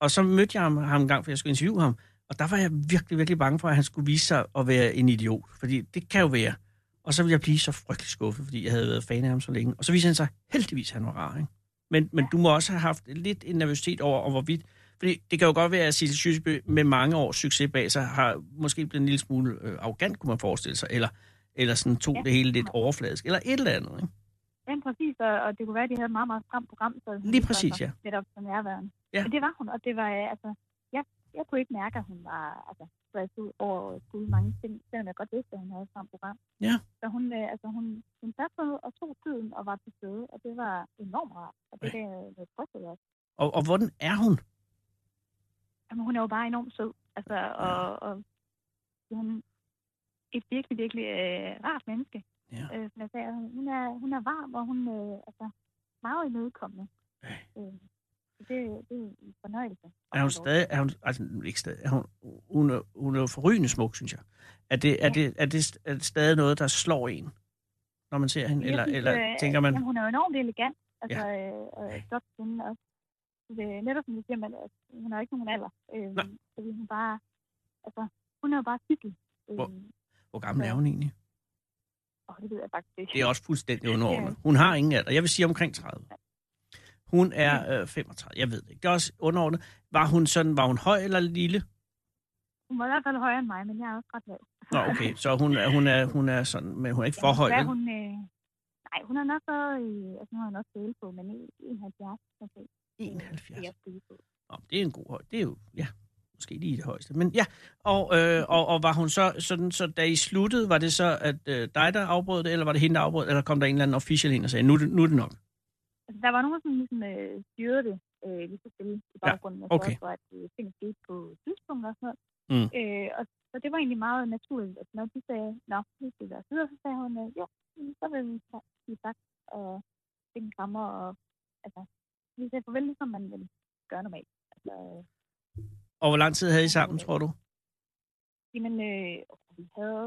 Og så mødte jeg ham, ham en gang, for jeg skulle interviewe ham, og der var jeg virkelig, virkelig bange for, at han skulle vise sig at være en idiot, fordi det kan jo være. Og så ville jeg blive så frygtelig skuffet, fordi jeg havde været fan af ham så længe. Og så viste han sig heldigvis, at han var rar, ikke? Men, men du må også have haft lidt en nervøsitet over, over hvorvidt... Fordi det kan jo godt være, at Sissel Sjøsbø med mange års succes bag sig har måske blevet en lille smule øh, arrogant, kunne man forestille sig, eller, eller sådan tog Ja. det hele lidt overfladisk, eller et eller andet, ikke? Ja, præcis, og, og det kunne være, at de havde et meget, meget stramt program. Så Lige præcis, ja. Netop som nærværende. Ja. Men det var hun, og det var, øh, altså, jeg, jeg kunne ikke mærke, at hun var altså, stresset ud over at skulle mange ting, selvom jeg godt vidste, at hun havde et program. Ja. Så hun, øh, altså, hun, hun satte og tog tiden og var til stede, og det var enormt rart. Og det Ja. gav noget tryghed også. Og, og hvordan er hun? Jamen, hun er jo bare enormt sød. Altså, og, og hun er et virkelig, virkelig øh, rart menneske. Ja. Øh, som jeg sagde, hun er, hun er varm, og hun er øh, altså, meget imødekommende. Ja. Øh, det, det er en fornøjelse. Er hun stadig, er hun, altså ikke stadig, er hun, hun, er, hun er forrygende smuk, synes jeg. Er det, er, Ja. det, er, det, er det stadig noget, der slår en, når man ser hende? Jeg Eller, synes, eller øh, tænker man, Jamen, hun er jo enormt elegant. Altså, ja. øh, og flot kvinde også. Så det netop som du siger, man, at hun har ikke nogen alder. Øh, Nej. fordi hun bare, altså, hun er jo bare hyggelig. Øh, Hvor- hvor gammel er hun egentlig? åh, det ved jeg faktisk ikke. Det er også fuldstændig underordnet. Hun har ingen alder. Jeg vil sige omkring 30. Hun er øh, 35. Jeg ved det ikke. Det er også underordnet. Var hun sådan, var hun høj eller lille? Hun var i hvert fald højere end mig, men jeg er også ret lav. Nå, okay. Så hun, er- hun, er, hun er sådan, men hun er ikke for høj. Vel? hun, øh, nej, hun har nok været i, altså nu har hun også dele på, men i 71, måske. 71. Det er. Nå, det er en god højde. Det er jo, ja, måske lige det højeste. Men ja, og, øh, og, og var hun så, sådan, så da I sluttede, var det så at øh, dig, der afbrød det, eller var det hende, der afbrød eller kom der en eller anden official ind og sagde, nu, det- nu er det nok? Altså, der var nogen, som ligesom øh, styrede det øh, lige så stille i Ja, baggrunden, og okay. så for, at øh, ting skete på tidspunkt og sådan noget. Mm. Øh, og så det var egentlig meget naturligt, at når de sagde, nå, nu skal vi være videre, så sagde hun, øh, jo, mm, så vil vi sige tak og en krammer, og altså, vi sagde farvel, ligesom man vil gøre normalt. Altså, øh, Og hvor lang tid havde I sammen, tror du? jamen, øh, vi havde,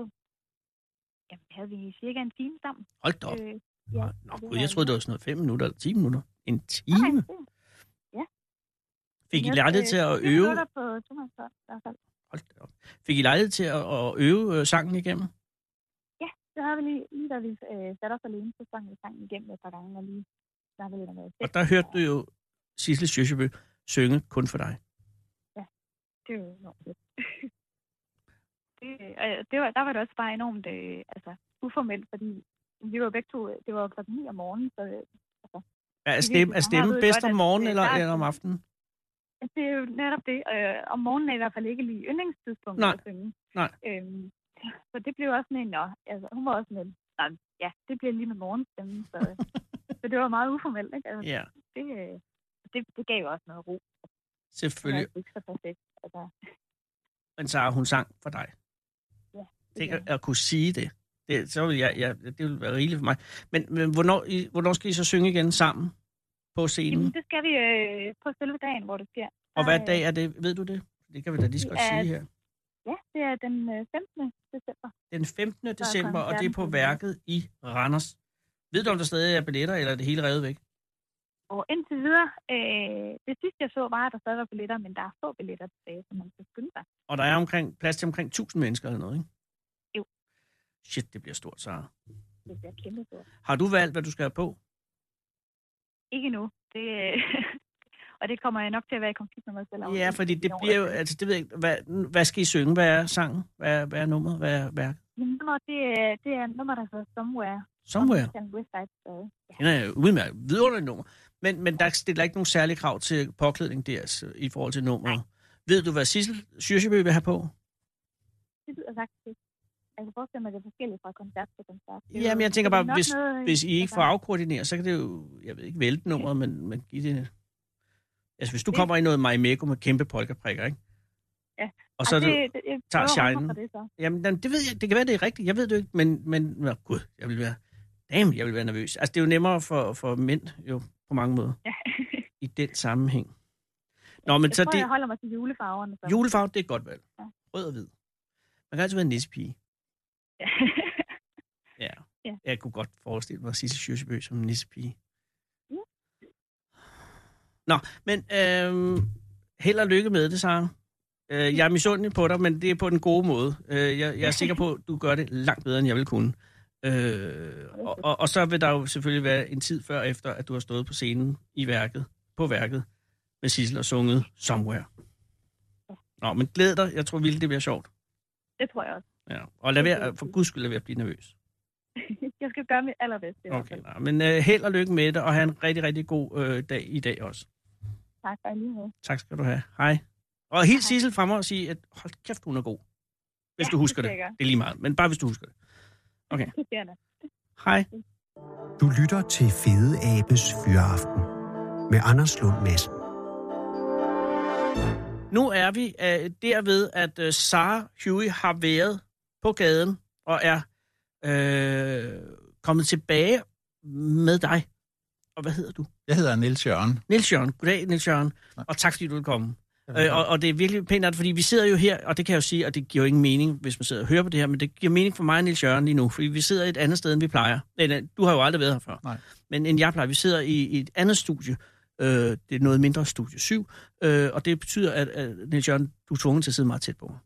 jamen, havde vi cirka en time sammen. Hold da op. Øh, ja, Nå, det gud, jeg troede, det var sådan noget 5 minutter eller 10 minutter. En Nej, time? det- Fik I lejlighed til at øh, øve? på. Hold da op. Fik I lejlighed til at, at øve øh, sangen igennem? Så har vi lige, lige da vi øh, satte os alene, så sang vi sangen igennem et par gange, og lige snakkede lidt om noget. Og der hørte du jo Sissel Sjøsjøbø synge kun for dig. Det er jo enormt fedt. det, øh, det var, der var det også bare enormt øh, altså, uformelt, fordi vi var begge to, det var klokken 9 om morgenen, så øh, Er Det stemme, er stemme bedst om morgenen øh, eller, er eller om aftenen? det er jo netop det. Øh, om morgenen er i hvert fald ikke lige yndlingstidspunkt Nej. at synge. Nej. Øhm, så det blev også sådan en, nå, altså, hun var også med, nej, ja, det bliver lige med morgenstemmen, så, så det var meget uformelt, ikke? Altså, Ja, det, øh, det, det gav jo også noget ro. Det var selvfølgelig. ikke så perfekt. Altså, Men Sara, hun sang for dig. ja, det gør at, at kunne sige det. Det så vil jeg, jeg, det vil være rigeligt for mig. Men, men hvornår, I, hvornår skal I så synge igen sammen på scenen? Jamen, det skal vi øh, på selve dagen, hvor det sker. Og hvad Der, dag er det? Ved du det? Det kan vi da lige så godt er- sige her. Ja, det er den øh, 15. december. Den 15. december, og det er på værket i Randers. Ved du, om der stadig er billetter, eller er det hele revet væk? Og indtil videre, øh, det sidste jeg så var, at der stadig var billetter, men der er få billetter tilbage, så man skal skynde sig. Og der er omkring, plads til omkring 1000 mennesker eller noget, ikke? Shit, det bliver stort, Sara. Det bliver kæmpe stort. Har du valgt, hvad du skal have på? Ikke nu. Det, og det kommer jeg nok til at være i konflikt med mig selv. om. Ja, fordi det bliver jo, altså det ved jeg hvad, hvad skal I synge? Hvad er sangen? Hvad er, hvad er nummeret? Hvad er værket? Men nummer, det, er- det er nummer, der hedder Somewhere. Somewhere. Side Story. Ja. Den er udmærket. Vidunderligt nummer. Men, men der stiller ikke nogen særlige krav til påklædning der altså, i forhold til nummeret. Ved du, hvad Sissel Syrsjøbø vil have på? Det lyder faktisk. Jeg kan forestille mig, at det er forskelligt fra koncert til koncert. Det Jamen, jeg tænker er bare, hvis, noget, hvis I ikke altså, får afkoordineret, så kan det jo, jeg ved ikke, vælte nummeret, men, men give det... Altså, hvis du Det- kommer i noget Marimekko med kæmpe polkaprikker, ikke? Ja. Og så ej, det, det, jeg tager shinen. det, så. jamen, det ved jeg, det kan være, det er rigtigt, jeg ved det ikke, men, men nå, gud, jeg vil være, damn, jeg vil være nervøs. Altså, det er jo nemmere for, for mænd, jo, på mange måder, Ja. i den sammenhæng. Nå, men jeg så tror, det, jeg holder mig til julefarverne. Så. julefarve, det er et godt valg. Ja. Rød og hvid. Man kan altid være en nissepige. Ja. Ja. Ja. Jeg kunne godt forestille mig Sisse Sjøsebø som en nissepige. Ja. Nå, men øh, held og lykke med det, Sara. Øh, jeg er misundelig på dig, men det er på den gode måde. Øh, jeg, jeg er sikker på, at du gør det langt bedre, end jeg vil kunne. Øh, og, og, og så vil der jo selvfølgelig være en tid før efter, at du har stået på scenen i værket, på værket, med Sissel og sunget Somewhere. Nå, men glæd dig. Jeg tror vildt, det bliver sjovt. det tror jeg også. Ja. Og lad være, for guds skyld lad være at blive nervøs. jeg skal gøre mit allerbedste. i hvert Okay, fald. nej, men øh, held og lykke med det, og have en rigtig, rigtig god øh, dag i dag også. Tak for lige. Tak skal du have. Hej. Og helt. Sissel frem og sige, at hold kæft, hun er god. Hvis Ja, du husker det det. Det er lige meget, men bare hvis du husker det. Det bliver det. Hej. Du lytter til Fede Abes Fyraften med Anders Lund Madsen. Nu er vi øh, derved, at øh, Sarah Huey har været på gaden og er øh, kommet tilbage med dig. Og hvad hedder du? Jeg hedder Niels Jørgen. Niels Jørgen. Goddag, Niels Jørgen. Nej. Og tak, fordi du vil komme. Øh, og, og det er virkelig pænt, at- fordi vi sidder jo her, og det kan jeg jo sige, og det giver jo ingen mening, hvis man sidder og hører på det her, men det giver mening for mig og Niels Jørgen lige nu, fordi vi sidder et andet sted, end vi plejer. Nej, nej, du har jo aldrig været her før. Nej. Men end jeg plejer. Vi sidder i, i et andet studie. Øh, det er noget mindre studie 7, øh, og det betyder, at, at Niels Jørgen, du er tvunget til at sidde meget tæt på mig.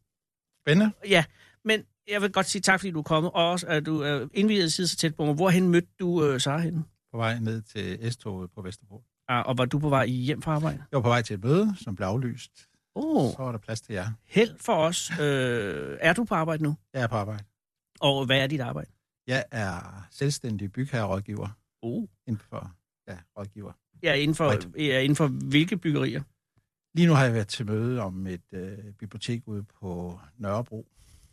Spændende. Ja, men jeg vil godt sige tak, fordi du er kommet, og også, at du er indvidet at sidde så tæt på mig. Hvorhen mødte du øh, Sarah henne? På vej ned til S-toget på Vesterbro. Ah, og var du på vej hjem fra arbejde? Jeg var på vej til et møde, som blev aflyst. Åh, Så var der plads til jer. held for os. Øh, er du på arbejde nu? Jeg er på arbejde. Og hvad er dit arbejde? Jeg er selvstændig bygherrerådgiver Oh. inden for ja, rådgiver. Ja, inden for, Right. ja, inden for hvilke byggerier? Lige nu har jeg været til møde om et øh, bibliotek ude på Nørrebro.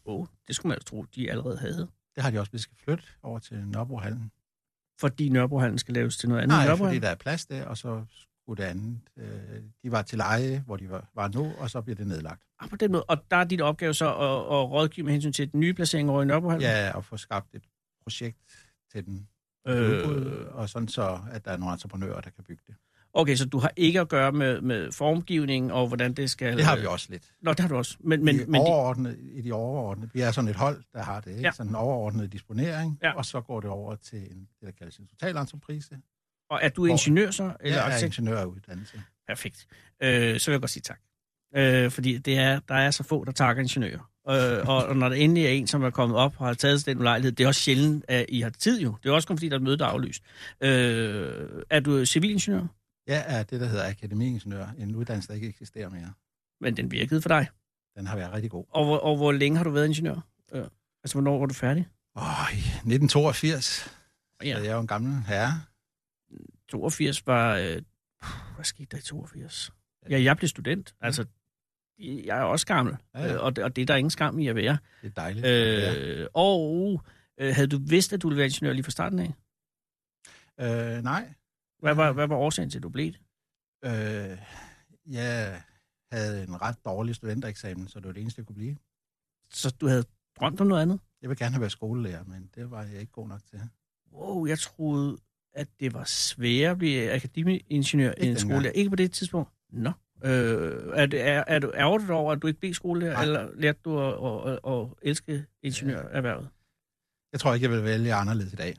Oh, det skulle man jo tro, de allerede havde. Det har de også, vi skal flytte over til Nørrebrohallen. Fordi Nørrebrohallen skal laves til noget andet. Nej, fordi der er plads der, og så skulle det andet. Øh, de var til leje, hvor de var, var nu, og så bliver det nedlagt. Ah, på den måde. Og der er dit opgave så at, at rådgive med hensyn til den nye placering over i Nørrebrohallen? Ja, og få skabt et projekt til den Øh, udbud, og sådan så, at der er nogle entreprenører, der kan bygge det. Okay, så du har ikke at gøre med, med formgivning og hvordan det skal... Det har vi også lidt. Nå, det har du også. Men, Men, de men de, overordnede, I de overordnede, vi er sådan et hold, der har det, ikke? Ja. Sådan en overordnet disponering, Ja. og så går det over til en, det, der kaldes en totalentreprise. og er du ingeniør så? Eller Jeg er ingeniør af uddannelse. Perfekt. Øh, så vil jeg godt sige tak. Øh, fordi det er, der er så få, der takker ingeniører. Øh, og, og når der endelig er en, som er kommet op og har taget den ulejlighed, det er også sjældent, at I har tid jo. Det er også kun fordi, der er et møde, der er aflyst. Øh, er du civilingeniør? Jeg er det, der hedder akademiingeniør, en uddannelse, der ikke eksisterer mere. Men den virkede for dig. Den har været rigtig god. Og, hvor- og hvor længe har du været ingeniør? Øh, altså, hvornår var du færdig? Åh, i 1982, ja. Ja, så jeg er jo en gammel herre. 82 var... Øh, hvad skete der i 82? Ja, jeg blev student. Altså, jeg er også gammel, Ja, ja. øh, og, det, og det er der ingen skam i at være. Det er dejligt. Øh, Øh, og øh, havde du vidst, at du ville være ingeniør lige fra starten af? øh, nej, Hvad var, hvad var årsagen til, at du blev det? øh, jeg havde en ret dårlig studentereksamen, så det var det eneste, jeg kunne blive. Så du havde drømt om noget andet? Jeg vil gerne have været skolelærer, men det var jeg ikke god nok til. Wow, jeg troede, at det var sværere at blive akademiingeniør Ikke end skolelærer. Ikke på det tidspunkt? Nå. Øh, er, det, er, er du ærgerligt over, at du ikke blev skolelærer, Nej. eller lærte du at, at, at, at elske ingeniørerhvervet? Jeg tror ikke, jeg vil vælge anderledes i dag,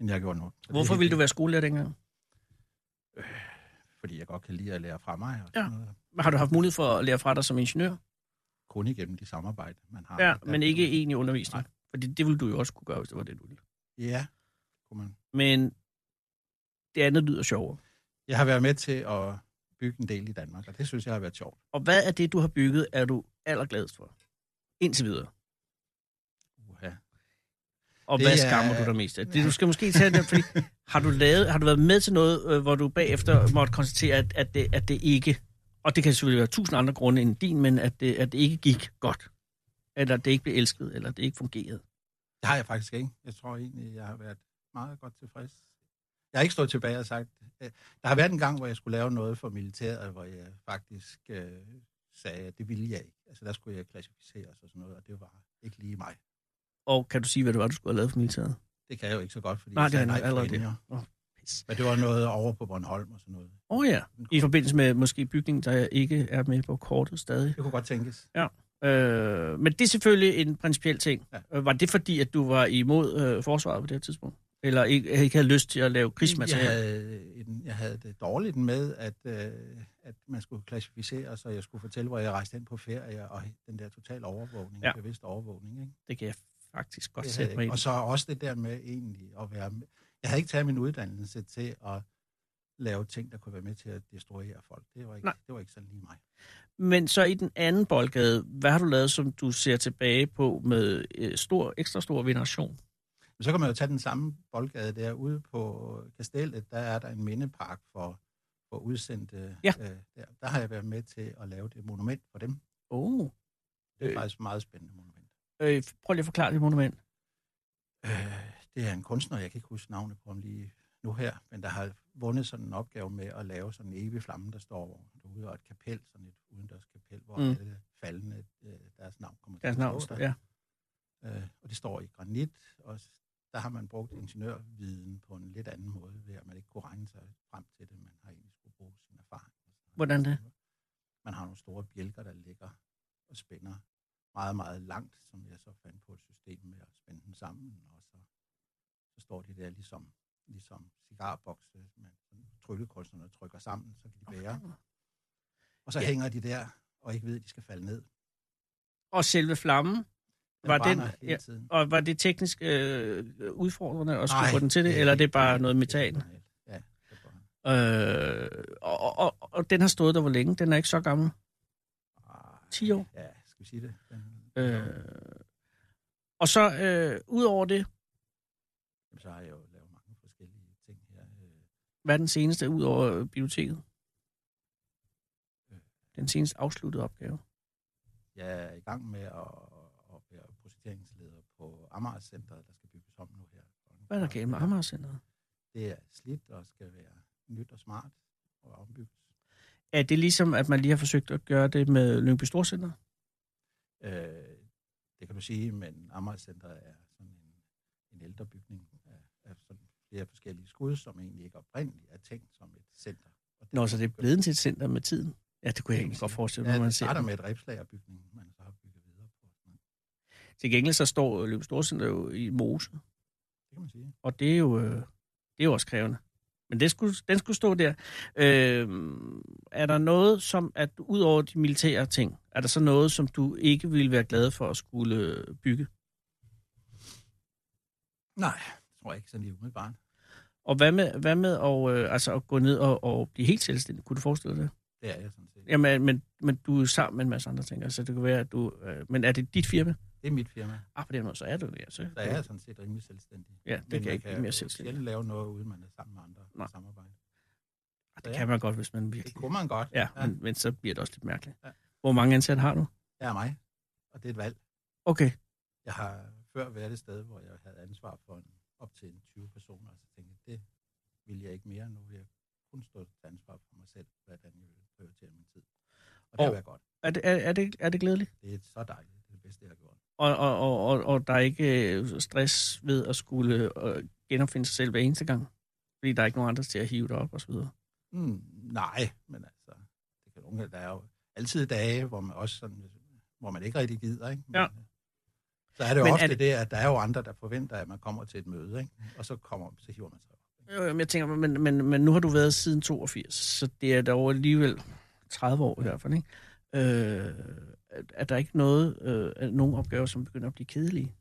end jeg gjorde nu. Hvorfor ville du være skolelærer dengang? Fordi jeg godt kan lide at lære fra mig. Og Ja. sådan noget. Har du haft mulighed for at lære fra dig som ingeniør? Kun igennem de samarbejder, man har. Ja, men ikke egentlig undervisning. Nej. Fordi det ville du jo også kunne gøre, hvis det var det, du ville. Ja, kunne man. Men det andet lyder sjovere. Jeg har været med til at bygge en del i Danmark, og det synes jeg har været sjovt. Og hvad er det, du har bygget, er du allergladest for? Indtil videre. Og Det hvad er- skammer du dig mest af? Det, du skal måske tage det, fordi har du, lavet, har du været med til noget, øh, hvor du bagefter måtte konstatere, at, at, det, at det ikke, og det kan selvfølgelig være tusind andre grunde end din, men at det, at det ikke gik godt? Eller at det ikke blev elsket, eller at det ikke fungerede? Det har jeg faktisk ikke. Jeg tror egentlig, jeg har været meget godt tilfreds. Jeg har ikke stået tilbage og sagt... øh, Der har været en gang, hvor jeg skulle lave noget for militæret, hvor jeg faktisk øh, sagde, at det ville jeg ikke. Altså, der skulle jeg klassificeres og sådan noget, og det var ikke lige mig. Og kan du sige, hvad det var, du skulle have lavet for militæret? Det kan jeg jo ikke så godt, fordi Nej, jeg det er nej allerede det. pis. Men det var noget over på Bornholm og sådan noget. Åh oh, ja, i forbindelse med måske bygningen, der ikke er med på kortet stadig. Det kunne godt tænkes. Øh, men det er selvfølgelig en principiel ting. Ja. Ja. Var det fordi, at du var imod øh, forsvaret på det her tidspunkt? Eller ikke, ikke havde lyst til at lave Jeg krigsmateriale? havde, en, jeg havde det dårligt med, at, øh, at man skulle klassificere, så jeg skulle fortælle, hvor jeg rejste hen på ferie, og den der total overvågning, Ja. ja. bevidst overvågning. Ikke? Det kan jeg faktisk godt sætte mig jeg i. ikke. Og så også det der med egentlig at være... med- Jeg havde ikke taget min uddannelse til at lave ting, der kunne være med til at destruere folk. Det var ikke, Nej. det var ikke sådan lige mig. Men så i den anden boldgade, hvad har du lavet, som du ser tilbage på med øh, stor, ekstra stor veneration? Men så kan man jo tage den samme boldgade der ude på Kastellet. Der er der en mindepark for, for udsendte. Ja. Øh, der. der har jeg været med til at lave det monument for dem. Oh. Det er øh. faktisk et meget spændende monument. Øh, prøv lige at forklare det monument. Øh, det er en kunstner, jeg kan ikke huske navnet på ham lige nu her, men der har vundet sådan en opgave med at lave sådan en evig flamme, der står derude, og et kapel, sådan et udendørs kapel, hvor Mm. alle faldende, øh, deres navn kommer til Deres at navn, stå ja. der. Øh, og det står i granit, og der har man brugt ingeniørviden på en lidt anden måde, ved at man ikke kunne regne sig frem til det, man har egentlig skulle bruge sin erfaring. Hvordan det? Man har nogle store bjælker, der ligger og spænder meget, meget langt, som jeg så fandt på et system med at spænde dem sammen, og så, så står de der ligesom, ligesom cigarbokse, man tryllekunstnerne trykker sammen, så kan de bære. Og så Ja. ja. hænger de der, og ikke ved, at de skal falde ned. Og selve flammen, Den Var den- ja, og var det teknisk øh, udfordrende at få den til det, er eller er det bare noget metan? Ja. Øh, og, og, og den har stået der hvor længe? Den er ikke så gammel. Ah, 10 år? Ja, skal vi sige det? Øh, og så øh, ud over det, Jamen, så har jeg jo lavet mange forskellige ting her. Øh, hvad er den seneste ud over biblioteket? Den seneste afsluttede opgave. Jeg er i gang med at, at være projekteringsleder på Amager Center, der skal bygges om nu her. Hvad er der galt med Amager Centeret? Det er slidt og skal være nyt og smart og ombygges. Er det ligesom, at man lige har forsøgt at gøre det med Lyngby Storcenter? Øh, det kan du sige, men Amager Center er sådan en, en ældre bygning af, af sådan flere forskellige skud, som egentlig ikke oprindeligt er tænkt som et center. Og Nå, så det er blevet til et center med tiden? Ja, det kunne jeg egentlig godt forestille mig, Ja, når man det ser starter den. med et repslagerbygning, man så har bygget videre på. Det Til gengæld så står Storcenter jo i Mose, kan man sige. og det er jo, øh, det er jo også krævende. Men det skulle, den skulle stå der. Øh, er der noget, som, at ud over de militære ting, er der så noget, som du ikke ville være glad for at skulle bygge? Nej, det tror jeg ikke sådan lige umiddelbart. Og hvad med, hvad med at, øh, altså at gå ned og, og blive helt selvstændig? Kunne du forestille dig det? Det er jeg sådan set. Jamen, men, men du er sammen med en masse andre ting. Altså, det kan være, at du... Øh, men er det dit firma? Det er mit firma. Ah, på den måde, så er det jo det. Altså. Så er jeg sådan set rimelig selvstændig. Ja, det Men kan jeg ikke blive mere selvstændig. sjældent lave noget, uden man er sammen med andre Nej. samarbejde. Ah, Så Det kan man godt, hvis man Det virkelig... kunne man godt. Ja, men, men så bliver det også lidt mærkeligt. Ja. Hvor mange ansatte har du? Det er mig, og det er et valg. Okay. Jeg har før været et sted, hvor jeg havde ansvar for en, op til en 20 personer, og så tænkte jeg, det vil jeg ikke mere. Nu vil jeg kun stå til ansvar for mig selv, hvordan jeg vil prioritere min tid. Og det Og- har været godt. Er det, er, er, det, er det glædeligt? Det er så dejligt. Det er det bedste, jeg har gjort. Og, og, og, og, og der er ikke øh, stress ved at skulle øh, genopfinde sig selv hver eneste gang? Fordi der er ikke nogen andre til at hive dig op og så videre. Mm, nej, men altså, det kan nogle, der er jo altid dage, hvor man også sådan, hvor man ikke rigtig gider, ikke? Men, Ja. Så er det jo Men ofte det- det... det, at der er jo andre, der forventer, at man kommer til et møde, ikke? Og så kommer, så hiver man sig op. Jo, jo, men jeg tænker, men, men, men nu har du været siden 82, så det er dog alligevel 30 år i hvert fald, ikke? Øh, er- er der ikke noget, øh, nogle opgaver, som begynder at blive kedelige?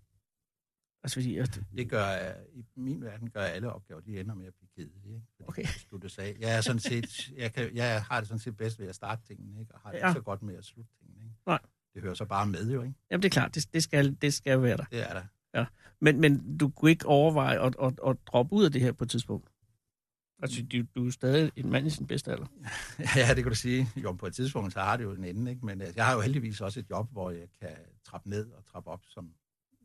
Altså fordi, at, Det gør, i min verden gør alle opgaver, de ender med at blive kedelige, ikke? Fordi Okay. de sluttes af. Jeg, er sådan set, jeg, kan, jeg har det sådan set bedst ved at starte tingene, ikke? Og har det Ja. ikke så godt med at slutte tingene, ikke? Nej. Det hører så bare med, jo, ikke? jamen det er klart, det, det, skal, det skal være der. Det er der. Men, men du kunne ikke overveje at, at, at droppe ud af det her på et tidspunkt? Altså, du, du er stadig en mand i sin bedste alder. Ja, det kan du sige. Jo, på et tidspunkt, så har det jo en ende, ikke? Men øh, jeg har jo heldigvis også et job, hvor jeg kan trappe ned og trappe op, som,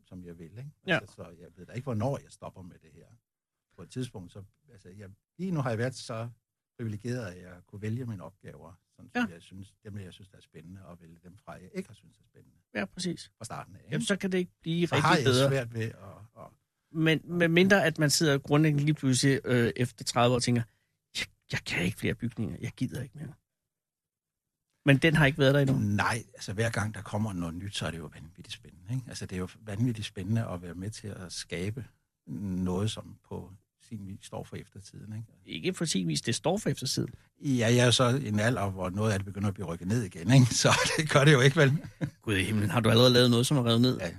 som jeg vil, ikke? Ja. Altså, så jeg ved da ikke, hvornår jeg stopper med det her. På et tidspunkt, så... Altså, jeg, lige nu har jeg været så privilegeret, at jeg kunne vælge mine opgaver, sådan, som Ja. jeg synes, dem, jeg synes, der er spændende, og vælge dem fra, jeg ikke har synes er spændende Ja, præcis. fra starten af. ikke? Jamen, så kan det ikke blive så har rigtig jeg bedre. svært ved at... at Men med mindre, at man sidder grundlæggende lige pludselig øh, efter 30 år og tænker, jeg, jeg kan ikke flere bygninger, jeg gider ikke mere. Men den har ikke været der endnu. Nej, altså hver gang der kommer noget nyt, så er det jo vanvittigt spændende. Ikke? Altså det er jo vanvittigt spændende at være med til at skabe noget, som på sin vis står for eftertiden. Ikke? Ikke for sin vis, det står for eftertiden. Ja, jeg er så i en alder, hvor noget af det begynder at blive rykket ned igen, ikke? så det gør det jo ikke vel. Gud i himlen, har du allerede lavet noget, som er revet ned? Ja,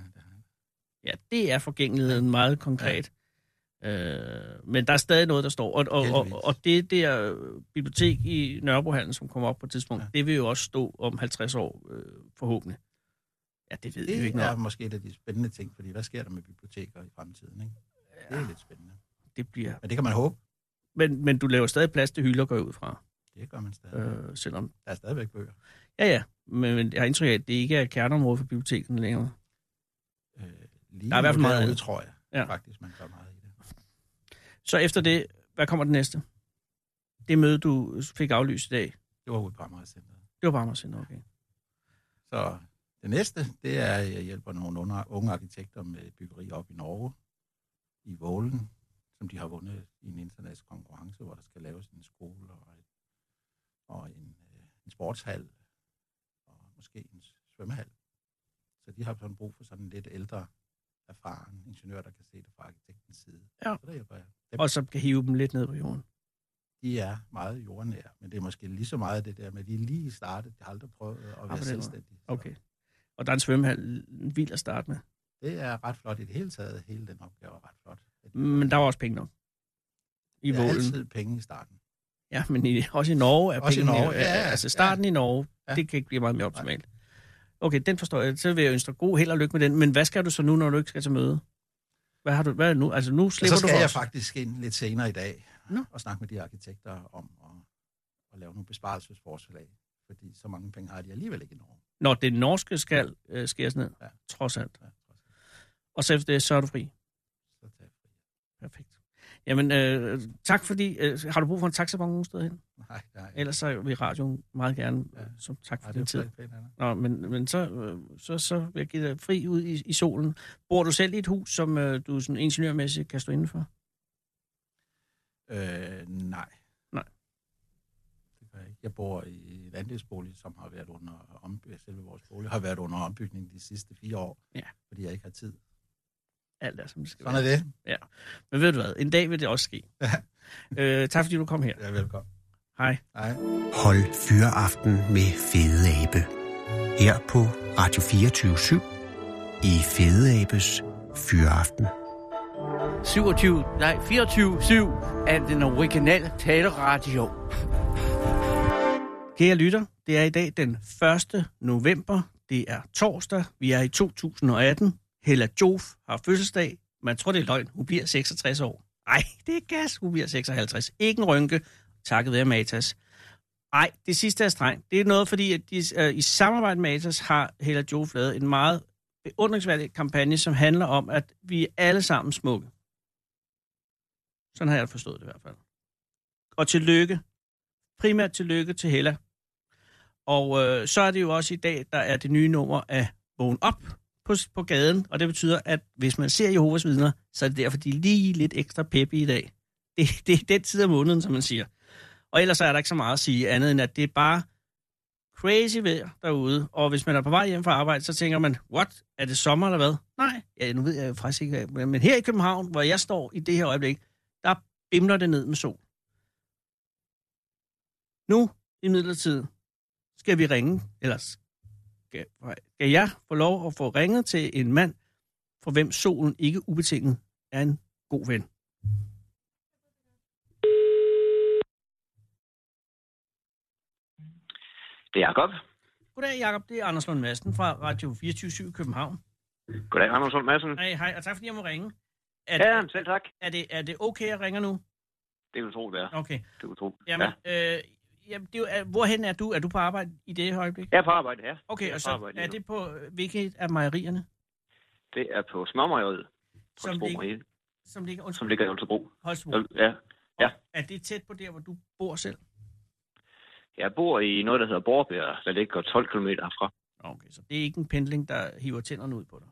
Ja, det er forgængeligheden meget konkret. Øh, men der er stadig noget, der står. Og, og, Heldigvis. og, og det der bibliotek i Nørrebrohallen, som kommer op på et tidspunkt, ja. Ja. det vil jo også stå om 50 år, øh, forhåbentlig. Ja, det ved vi jo det ikke noget er om. måske et af de spændende ting, fordi hvad sker der med biblioteker i fremtiden? Ikke? Det er lidt spændende. Det bliver... Men det kan man håbe. Men, men du laver stadig plads til hylder, går ud fra. Det gør man stadig. Øh, selvom... Der er stadigvæk bøger. Ja, ja. Men, men jeg har indtryk af, at det ikke er kerneområde for bibliotekerne længere. Øh, lige Der er i hvert fald meget andet. tror jeg Ja. faktisk, man gør meget i det. Så efter det, hvad kommer det næste? Det møde, du fik aflyst i dag, Det var ude på Amagercenteret. det var bare mig selv, okay. Så det næste, det er, at jeg hjælper nogle unge, unge arkitekter med byggeri op i Norge, i Vålen, som de har vundet i en international konkurrence, hvor der skal laves en skole og, et, og en, øh, en sportshal og måske en svømmehal. Så de har sådan brug for sådan en lidt ældre, erfaren ingeniør, der kan se det fra arkitektens side. Ja. Så der hjælper jeg. Dem, Og så kan hive dem lidt ned på jorden. de er meget jordnære, men det er måske lige så meget det der med, at de lige startet, de har aldrig prøvet at den være måde. selvstændige. Så- Okay. Og der er en svømmehal, vild at starte med. Det er ret flot i det hele taget. Hele den opgave er ret flot. Men der var også penge nok. I der er altid penge i starten. Ja, men i, også i Norge er Også i pengene... Norge, ja, ja, altså starten i Norge, Ja. det kan ikke blive meget mere optimalt. Okay, den forstår jeg. Så vil jeg ønske dig god held og lykke med den. Men hvad skal du så nu, når du ikke skal til møde? Hvad har du... Hvad er det nu? Altså nu slipper så du skal for jeg os. faktisk ind lidt senere i dag Nå. og snakke med de arkitekter om at, at lave nogle besparelsesforslag. Fordi så mange penge har de alligevel ikke i Norge. Når det norske skal øh, skæres ned, Ja. trods alt. Ja, trods alt. Og så efter det, så er du fri. så tager jeg fri. Perfekt. Jamen, øh, tak fordi... Øh, har du brug for en taxabon nogen steder hen? Nej, nej. Ellers så vil radioen meget gerne, Ja. så tak for nej, din det tid. pænt. Nå, men, men så, øh, så, så vil jeg give dig fri ud i, i solen. Bor du selv i et hus, som øh, du sådan ingeniørmæssigt kan stå indenfor? Øh, nej. Nej. Det gør jeg ikke. Jeg bor i en andelsbolig, som har været under ombygning. Selve vores bolig har været under ombygning de sidste fire år. Ja. Fordi jeg ikke har tid. Alt er, som det skal Sådan være. er det. Men ved du hvad, en dag vil det også ske. øh, tak fordi du kom her. Jeg er velkommen. Hej. Hej. Hold fyreaften med Fede Abe. Her på Radio 24 i Fede Abes Fyreaften. 27, nej, 24-7 af den originale taleradio. Kære lytter, det er i dag den 1. november. Det er torsdag. Vi er i 2018. Hella Jof har fødselsdag. Man tror, det er løgn. Hun bliver 66 år. Nej, det er gas. Hun bliver 56. Ikke en rynke. takket være Matas. Nej, det sidste er strengt. Det er noget, fordi at de, øh, i samarbejde med Matas har Hella Jof lavet en meget beundringsværdig kampagne, som handler om, at vi er alle sammen smukke. Sådan har jeg forstået det i hvert fald. Og tillykke. Primært tillykke til Hella. Og øh, så er det jo også i dag, der er det nye nummer af Vågen Op på, på gaden. Og det betyder, at hvis man ser Jehovas vidner, så er det derfor, de er lige lidt ekstra peppe i dag. Det, det er den tid af måneden, som man siger. Og ellers er der ikke så meget at sige andet, end at det er bare crazy vejr derude. Og hvis man er på vej hjem fra arbejde, så tænker man, what? Er det sommer eller hvad? Nej, ja, nu ved jeg faktisk ikke. Men men her i København, hvor jeg står i det her øjeblik, der bimler det ned med sol. Nu, i midlertid, skal vi ringe, eller skal, skal jeg få lov at få ringet til en mand, for hvem solen ikke ubetinget er en god ven. Det er Jacob. Goddag, Jacob. Det er Anders Lund Madsen fra Radio 24 i København. Goddag, Anders Lund Madsen. Hej, hej, og tak fordi jeg må ringe. Er, Ja, selv tak. er, det, er det okay, at jeg ringer nu? Det vil tro, det er. Okay. Det vil tro. Jamen, Ja. øh, jamen det er hvorhen er du? Er du på arbejde i det her øjeblik? Jeg er på arbejde her. Okay, og så arbejde er det på øh, hvilket af mejerierne, Det er på Smørmejeriet. som, som ligger, undskyld, som ligger i Holstebro. Holstebro? Ja. ja. Er det tæt på der, hvor du bor selv? Jeg bor i noget, der hedder Borbjerg, der ligger 12 km herfra. Okay, så det er ikke en pendling, der hiver tænderne ud på dig?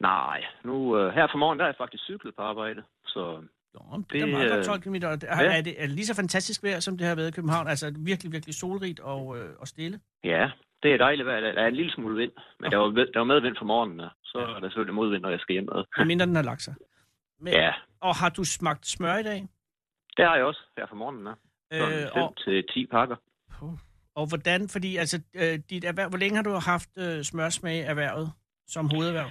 Nej, nu øh, her for morgen, der er jeg faktisk cyklet på arbejde. Så Nå, det, det er meget øh, godt 12 km. Er, ja. er, det, er det lige så fantastisk vejr, som det har været i København? Altså virkelig, virkelig solrigt og, øh, og stille? ja, det er dejligt vejr. Der er en lille smule vind, men der var, der var medvind for morgenen. ja. Så Ja. er der selvfølgelig modvind, når jeg skal hjem med. Mindre den har lagt sig? Men, Ja, Og har du smagt smør i dag? det har jeg også her for morgenen. Ja. Øh, 5 og, til 10 pakker. og hvordan, fordi altså, øh, dit erhverv, hvor længe har du haft øh, smørsmag erhvervet som hovederhverv?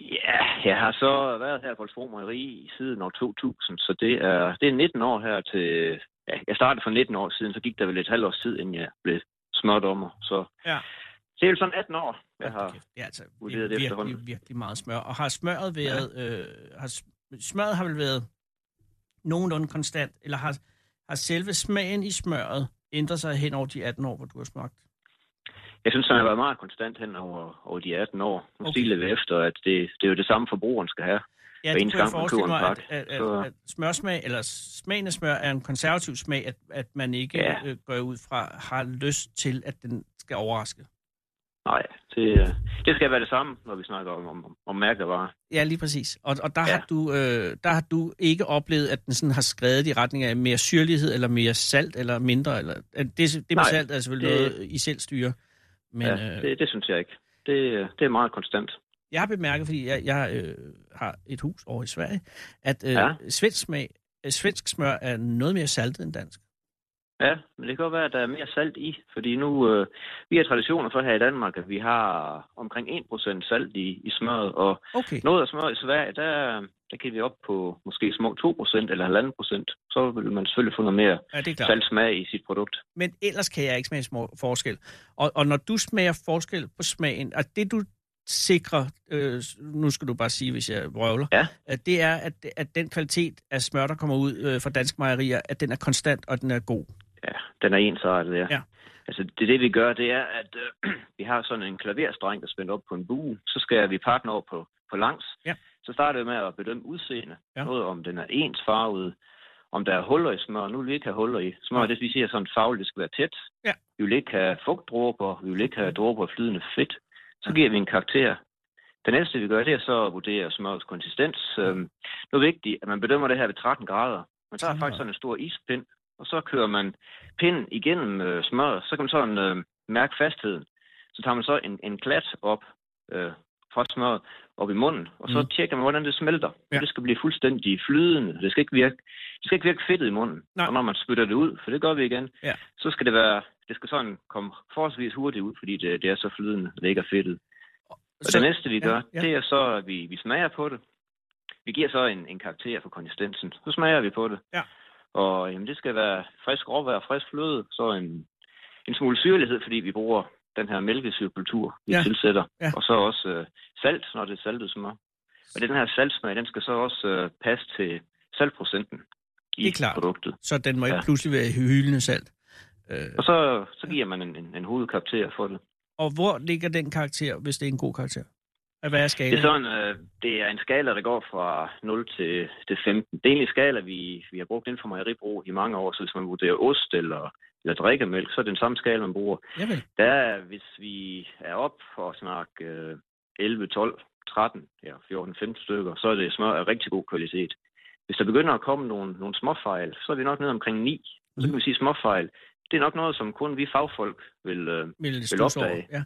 Ja, jeg har så været her på Holstebro Mejeri siden år 2000, så det er, det er 19 år her til... Ja, jeg startede for 19 år siden, så gik der vel et halvt års tid, inden jeg blev smørdommer. Så Ja. det er jo sådan 18 år, jeg har... Det er altså det er vurderet det virkelig, efterhånden. virkelig meget smør. Og har smøret været, øh, har, sm- smøret har vel været nogenlunde konstant, eller har, har selve smagen i smøret ændret sig hen over de 18 år, hvor du har smagt? Jeg synes, den har været meget konstant hen over, over de 18 år. Nu Okay. okay. vi efter, at det, det er jo det samme, forbrugeren skal have. Ja, det kunne jeg forestille mig, at, at, at, at smørsmag, eller smagen af smør er en konservativ smag, at, at man ikke Ja. øh, går ud fra, har lyst til, at den skal overraske. Nej, det, øh, det skal være det samme, når vi snakker om, om, om mærkevarer. Ja, lige præcis. Og, og der, ja. Har du, øh, der har du ikke oplevet, at den sådan har skrevet i retning af mere syrlighed, eller mere salt, eller mindre. Eller, det, det med Nej, salt er selvfølgelig det- noget, I selv styrer. Men ja, øh, det, det synes jeg ikke. Det, det er meget konstant. jeg har bemærket, fordi jeg, jeg øh, har et hus over i Sverige, at øh, Ja. svensk, smag, øh, svensk smør er noget mere saltet end dansk. Ja, men det kan godt være, at der er mere salt i, fordi nu, øh, vi har traditioner for her i Danmark, at vi har omkring 1% salt i, i smøret, og Okay. noget af smøret i Sverige, der, der kan vi op på måske små 2% eller 1,5%. Så vil man selvfølgelig få noget mere Ja, saltsmag i sit produkt. Men ellers kan jeg ikke smage små forskel. Og, og når du smager forskel på smagen, og det du sikrer, øh, nu skal du bare sige, hvis jeg vrøvler, Ja. at det er, at, at den kvalitet af smør, der kommer ud øh, fra danske mejerier, at den er konstant, og den er god. Ja, den er ensartet, ja. Ja. Altså, det, det vi gør, det er, at øh, vi har sådan en klaverstreng, der spændt op på en bue. Så skal vi pakke den over på, på langs. Ja. Så starter vi med at bedømme udseende. Ja. Noget om den er ensfarvet, om der er huller i smør. Nu vil vi ikke have huller i. Smør, det vi siger sådan farvet, det skal være tæt. Ja. Vi vil ikke have fugtdråber, vi vil ikke have dråber af flydende fedt. Så giver vi en karakter. Det næste, vi gør, det er så at vurdere smørets konsistens. Øhm, nu er det vigtigt, at man bedømmer det her ved 13 grader. Man tager 13 faktisk sådan en stor ispind, og så kører man pinden igennem øh, smøret. Så kan man sådan øh, mærke fastheden. Så tager man så en, en klat op øh, fra smøret op i munden, og så Mm. tjekker man, hvordan det smelter. Ja. Det skal blive fuldstændig flydende. Det skal ikke virke, det skal ikke virke fedtet i munden. Nej. Og når man spytter det ud, for det gør vi igen, Ja. så skal det være, det skal sådan komme forholdsvis hurtigt ud, fordi det, det er så flydende, og det ikke er fedtet. Og Så- det næste, vi gør, ja. ja, det er så, at vi, vi smager på det. Vi giver så en, en karakter for konsistensen. Så smager vi på det. Ja. Og jamen, det skal være frisk råvær, frisk fløde, så en, en smule syrlighed, fordi vi bruger den her mælkesyrekultur, vi Ja. tilsætter. Ja. Og så også øh, salt, når det er saltet smør. Og den her saltsmag, den skal så også øh, passe til saltprocenten i Det er klart. produktet. Så den må ikke Ja. pludselig være hyldende salt. Øh, Og så, så giver man en, en, en hovedkarakter for det. og hvor ligger den karakter, hvis det er en god karakter? Hvad er Det skalaen? er sådan, øh, det er en skala, der går fra 0 til, til 15. Det er egentlig en skala, vi, vi har brugt inden for mejeribrug i mange år, så hvis man vurderer ost eller, eller drikkemælk, så er det den samme skala, man bruger. Jamen, Der er, hvis vi er op for at snakke øh, 11, 12, 13, ja, 14, 15 stykker, så er det smør af rigtig god kvalitet. Hvis der begynder at komme nogle, nogle småfejl, så er vi nok nede omkring 9. Så kan vi sige småfejl. Det er nok noget, som kun vi fagfolk vil, øh, vil vil stusse over. opdage. Ja.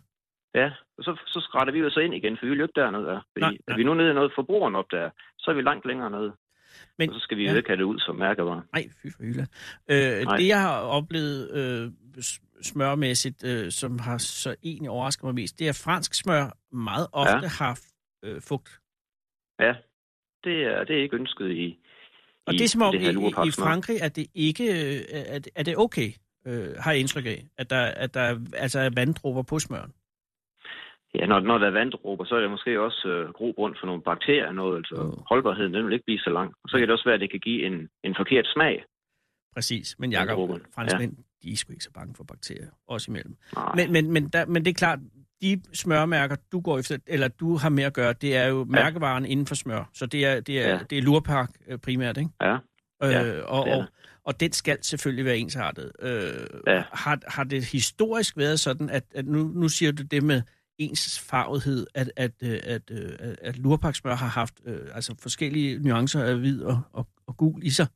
Ja, og så, så retter vi jo så ind igen, for vi vil jo ikke dernede. Der. Fordi Nej, nej, er vi nu nede i noget forbrugeren op der, så er vi langt længere nede. Men- og så skal vi ja. ikke have det ud som mærkevare. Nej, fy for hylde. Øh, Nej. det, jeg har oplevet øh, smørmæssigt, øh, som har så egentlig overrasket mig mest, det er, at fransk smør meget ofte ja. har øh, fugt. Ja, det er, det er ikke ønsket i, Og i det er som om i, i. Frankrig, at det ikke øh, er, det- er det okay, øh, har jeg indtryk af, at der, at der altså er vanddråber på smøren. Ja, når, når der er vanddråber, så er det måske også øh, grobund for nogle bakterier, noget, altså Mm. holdbarheden, den vil ikke blive så lang. Og så kan det også være, at det kan give en, en forkert smag. Præcis, men Jacob, franskmænd, ja. de er sgu ikke så bange for bakterier, også imellem. Nej. Men, men, men, der, men det er klart, de smørmærker, du går efter, eller du har med at gøre, det er jo ja. mærkevaren inden for smør. Så det er, det er, ja. Ja. det er lurpak øh, primært, ikke? Ja, Ja, øh, og, og, og den skal selvfølgelig være ensartet. Øh, Ja. har, har det historisk været sådan, at, at nu, nu siger du det med ensfarvethed, at, at, øh, øh, at, at, at lurpaksmør har haft øh, altså forskellige nuancer af hvid og, og, og gul i sig?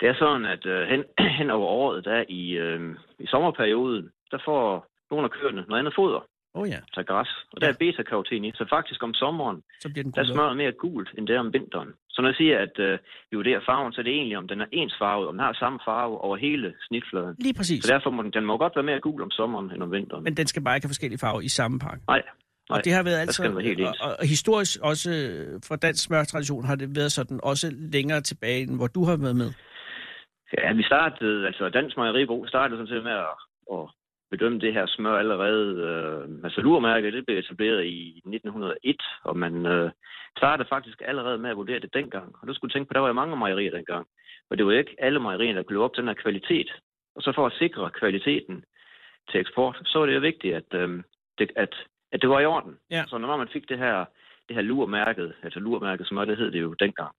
Det er sådan, at øh, hen, hen over året, der i, øh, i sommerperioden, der får nogle af køerne noget andet foder, oh, ja, altså græs. Og der Ja. er beta-karoten i. Så faktisk om sommeren, så bliver den der er smøret mere gult, end det er om vinteren. Så når jeg siger, at øh, vi vurderer farven, så er det egentlig, om den er ensfarvet, om den har samme farve over hele snitfladen. Lige præcis. Så derfor må den, den må godt være mere gul om sommeren end om vinteren. Men den skal bare ikke have forskellige farver i samme pakke. Nej, nej. Og det har været være helt ens. og, og historisk også øh, for dansk smørtradition har det været sådan også længere tilbage, end hvor du har været med. Ja, vi startede, altså Dansk Mejeribrug startede sådan set med at, at bedømme det her smør allerede. Øh, altså lurmærket, det blev etableret i 1901, og man øh, startede faktisk allerede med at vurdere det dengang. Og du skulle tænke på, der var jo mange mejerier dengang. Og det var ikke alle mejerier, der leve op til den her kvalitet. Og så for at sikre kvaliteten til eksport, så var det jo vigtigt, at, øh, det, at, at det var i orden. Ja. Så når man fik det her, det her lurmærket, altså lurmærket smør, det hed det jo dengang,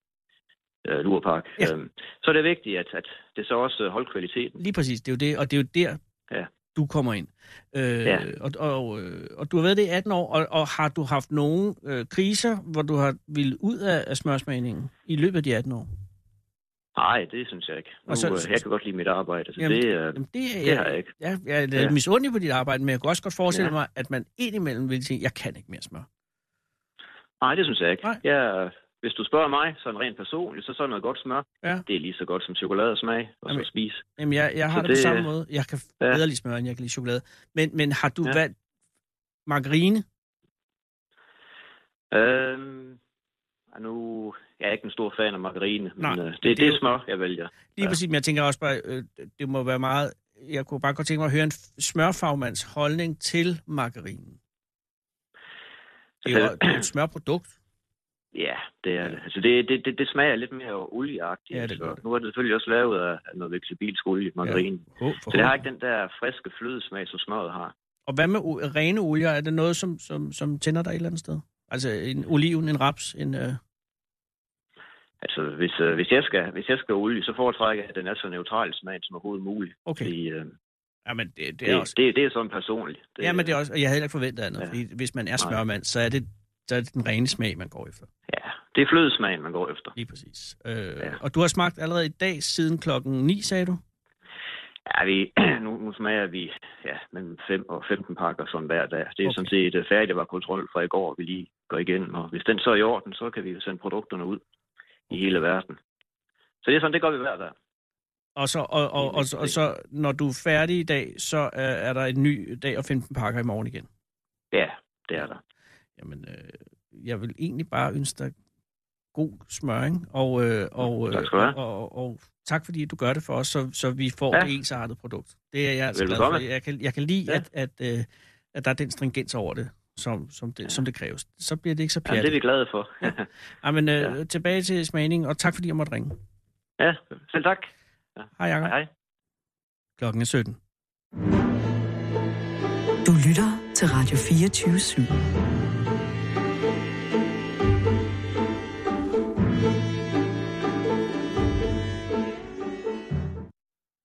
øh, lurpak, Ja. øh, så er det vigtigt, at, at det så også holdt kvaliteten. Lige præcis, det er jo det, og det er jo der, Ja. Du kommer ind. Øh, Ja. og, og, øh, og du har været det i 18 år, og, og har du haft nogle øh, kriser, hvor du har ville ud af, af smørsmagningen i løbet af de 18 år? Nej, det synes jeg ikke. Nu, Og så- så, jeg kan godt lide mit arbejde, så Jamen, det, øh, Jamen, det, er, det har jeg ikke. Ja, jeg er lidt Ja. misundelig på dit arbejde, men jeg kan også godt forestille Ja. mig, at man indimellem vil sige, jeg kan ikke mere smør. Nej, det synes jeg ikke. Nej. Jeg, hvis du spørger mig, sådan rent personligt, så sådan noget godt smør, Ja. det er lige så godt som chokoladesmag og Jamen, så spise. Jamen, jeg, jeg har Så det, det på samme måde. Jeg kan Ja. bedre lide smør, end jeg kan lide chokolade. Men, men har du ja. Valgt margarine? Øhm, nu jeg er ikke en stor fan af margarine, Nej, men øh, men det, det er det, det jo- er smør, jeg vælger. Lige ja. Præcis, men jeg tænker også bare, øh, det må være meget... Jeg kunne bare godt tænke mig at høre en smørfagmands holdning til margarinen. Det er jo Altså, det er jo et smørprodukt. Ja, det er det. Altså, det, det, det, det smager lidt mere olieagtigt. Ja, det gør det. Nu er det selvfølgelig også lavet af, noget vegetabilsk olie, margarine. Ja. For Så det har ikke den der friske flødesmag, som smøret har. Og hvad med rene olier? Er det noget, som, som, som tænder dig et eller andet sted? Altså en oliven, en raps, en... Øh... Altså, hvis, øh, hvis, jeg skal, hvis jeg skal olie, så foretrækker jeg, at den er så neutral smag som overhovedet muligt. Okay. Fordi, øh, Jamen, det, det er det, også... det, det er sådan personligt. Det, Ja, men det er også... og Jeg havde heller ikke forventet andet, ja. Fordi hvis man er smørmand, så er det, så er det den rene smag, man går efter. Ja, det er flødesmagen, man går efter. Lige præcis. Øh, Ja. Og du har smagt allerede i dag siden klokken 9, sagde du? Ja, vi, nu, nu smager vi ja, mellem 5 og 15 pakker sådan hver dag. Det er Okay. sådan set øh, færdigt, var kontrol fra i går, vi lige går igen. Og hvis den så er i orden, så kan vi jo sende produkterne ud i hele verden. Så det er sådan, det gør vi hver dag. Og så, og, og, og, og så, når du er færdig i dag, så er, er der en ny dag og 15 pakker i morgen igen. Ja, det er der. Jamen, øh, jeg vil egentlig bare ønske dig god smøring, og, øh, og, øh, Tak og, og, og tak fordi du gør det for os, så, så vi får ja. Et ensartet produkt. Det er jeg altså glad for. Jeg kan, jeg kan lide, ja. At, at, øh, at der er den stringens over det, som, som, det, ja. som det kræves. Så bliver det ikke så Ja, det er pjattet. vi glade for. Ja, men øh, Ja. tilbage til smagning, og tak fordi jeg måtte ringe. Ja, selv tak. Ja. Hej, Jacob. Hej, hej. Klokken er 17. Du lytter til Radio 24 /7.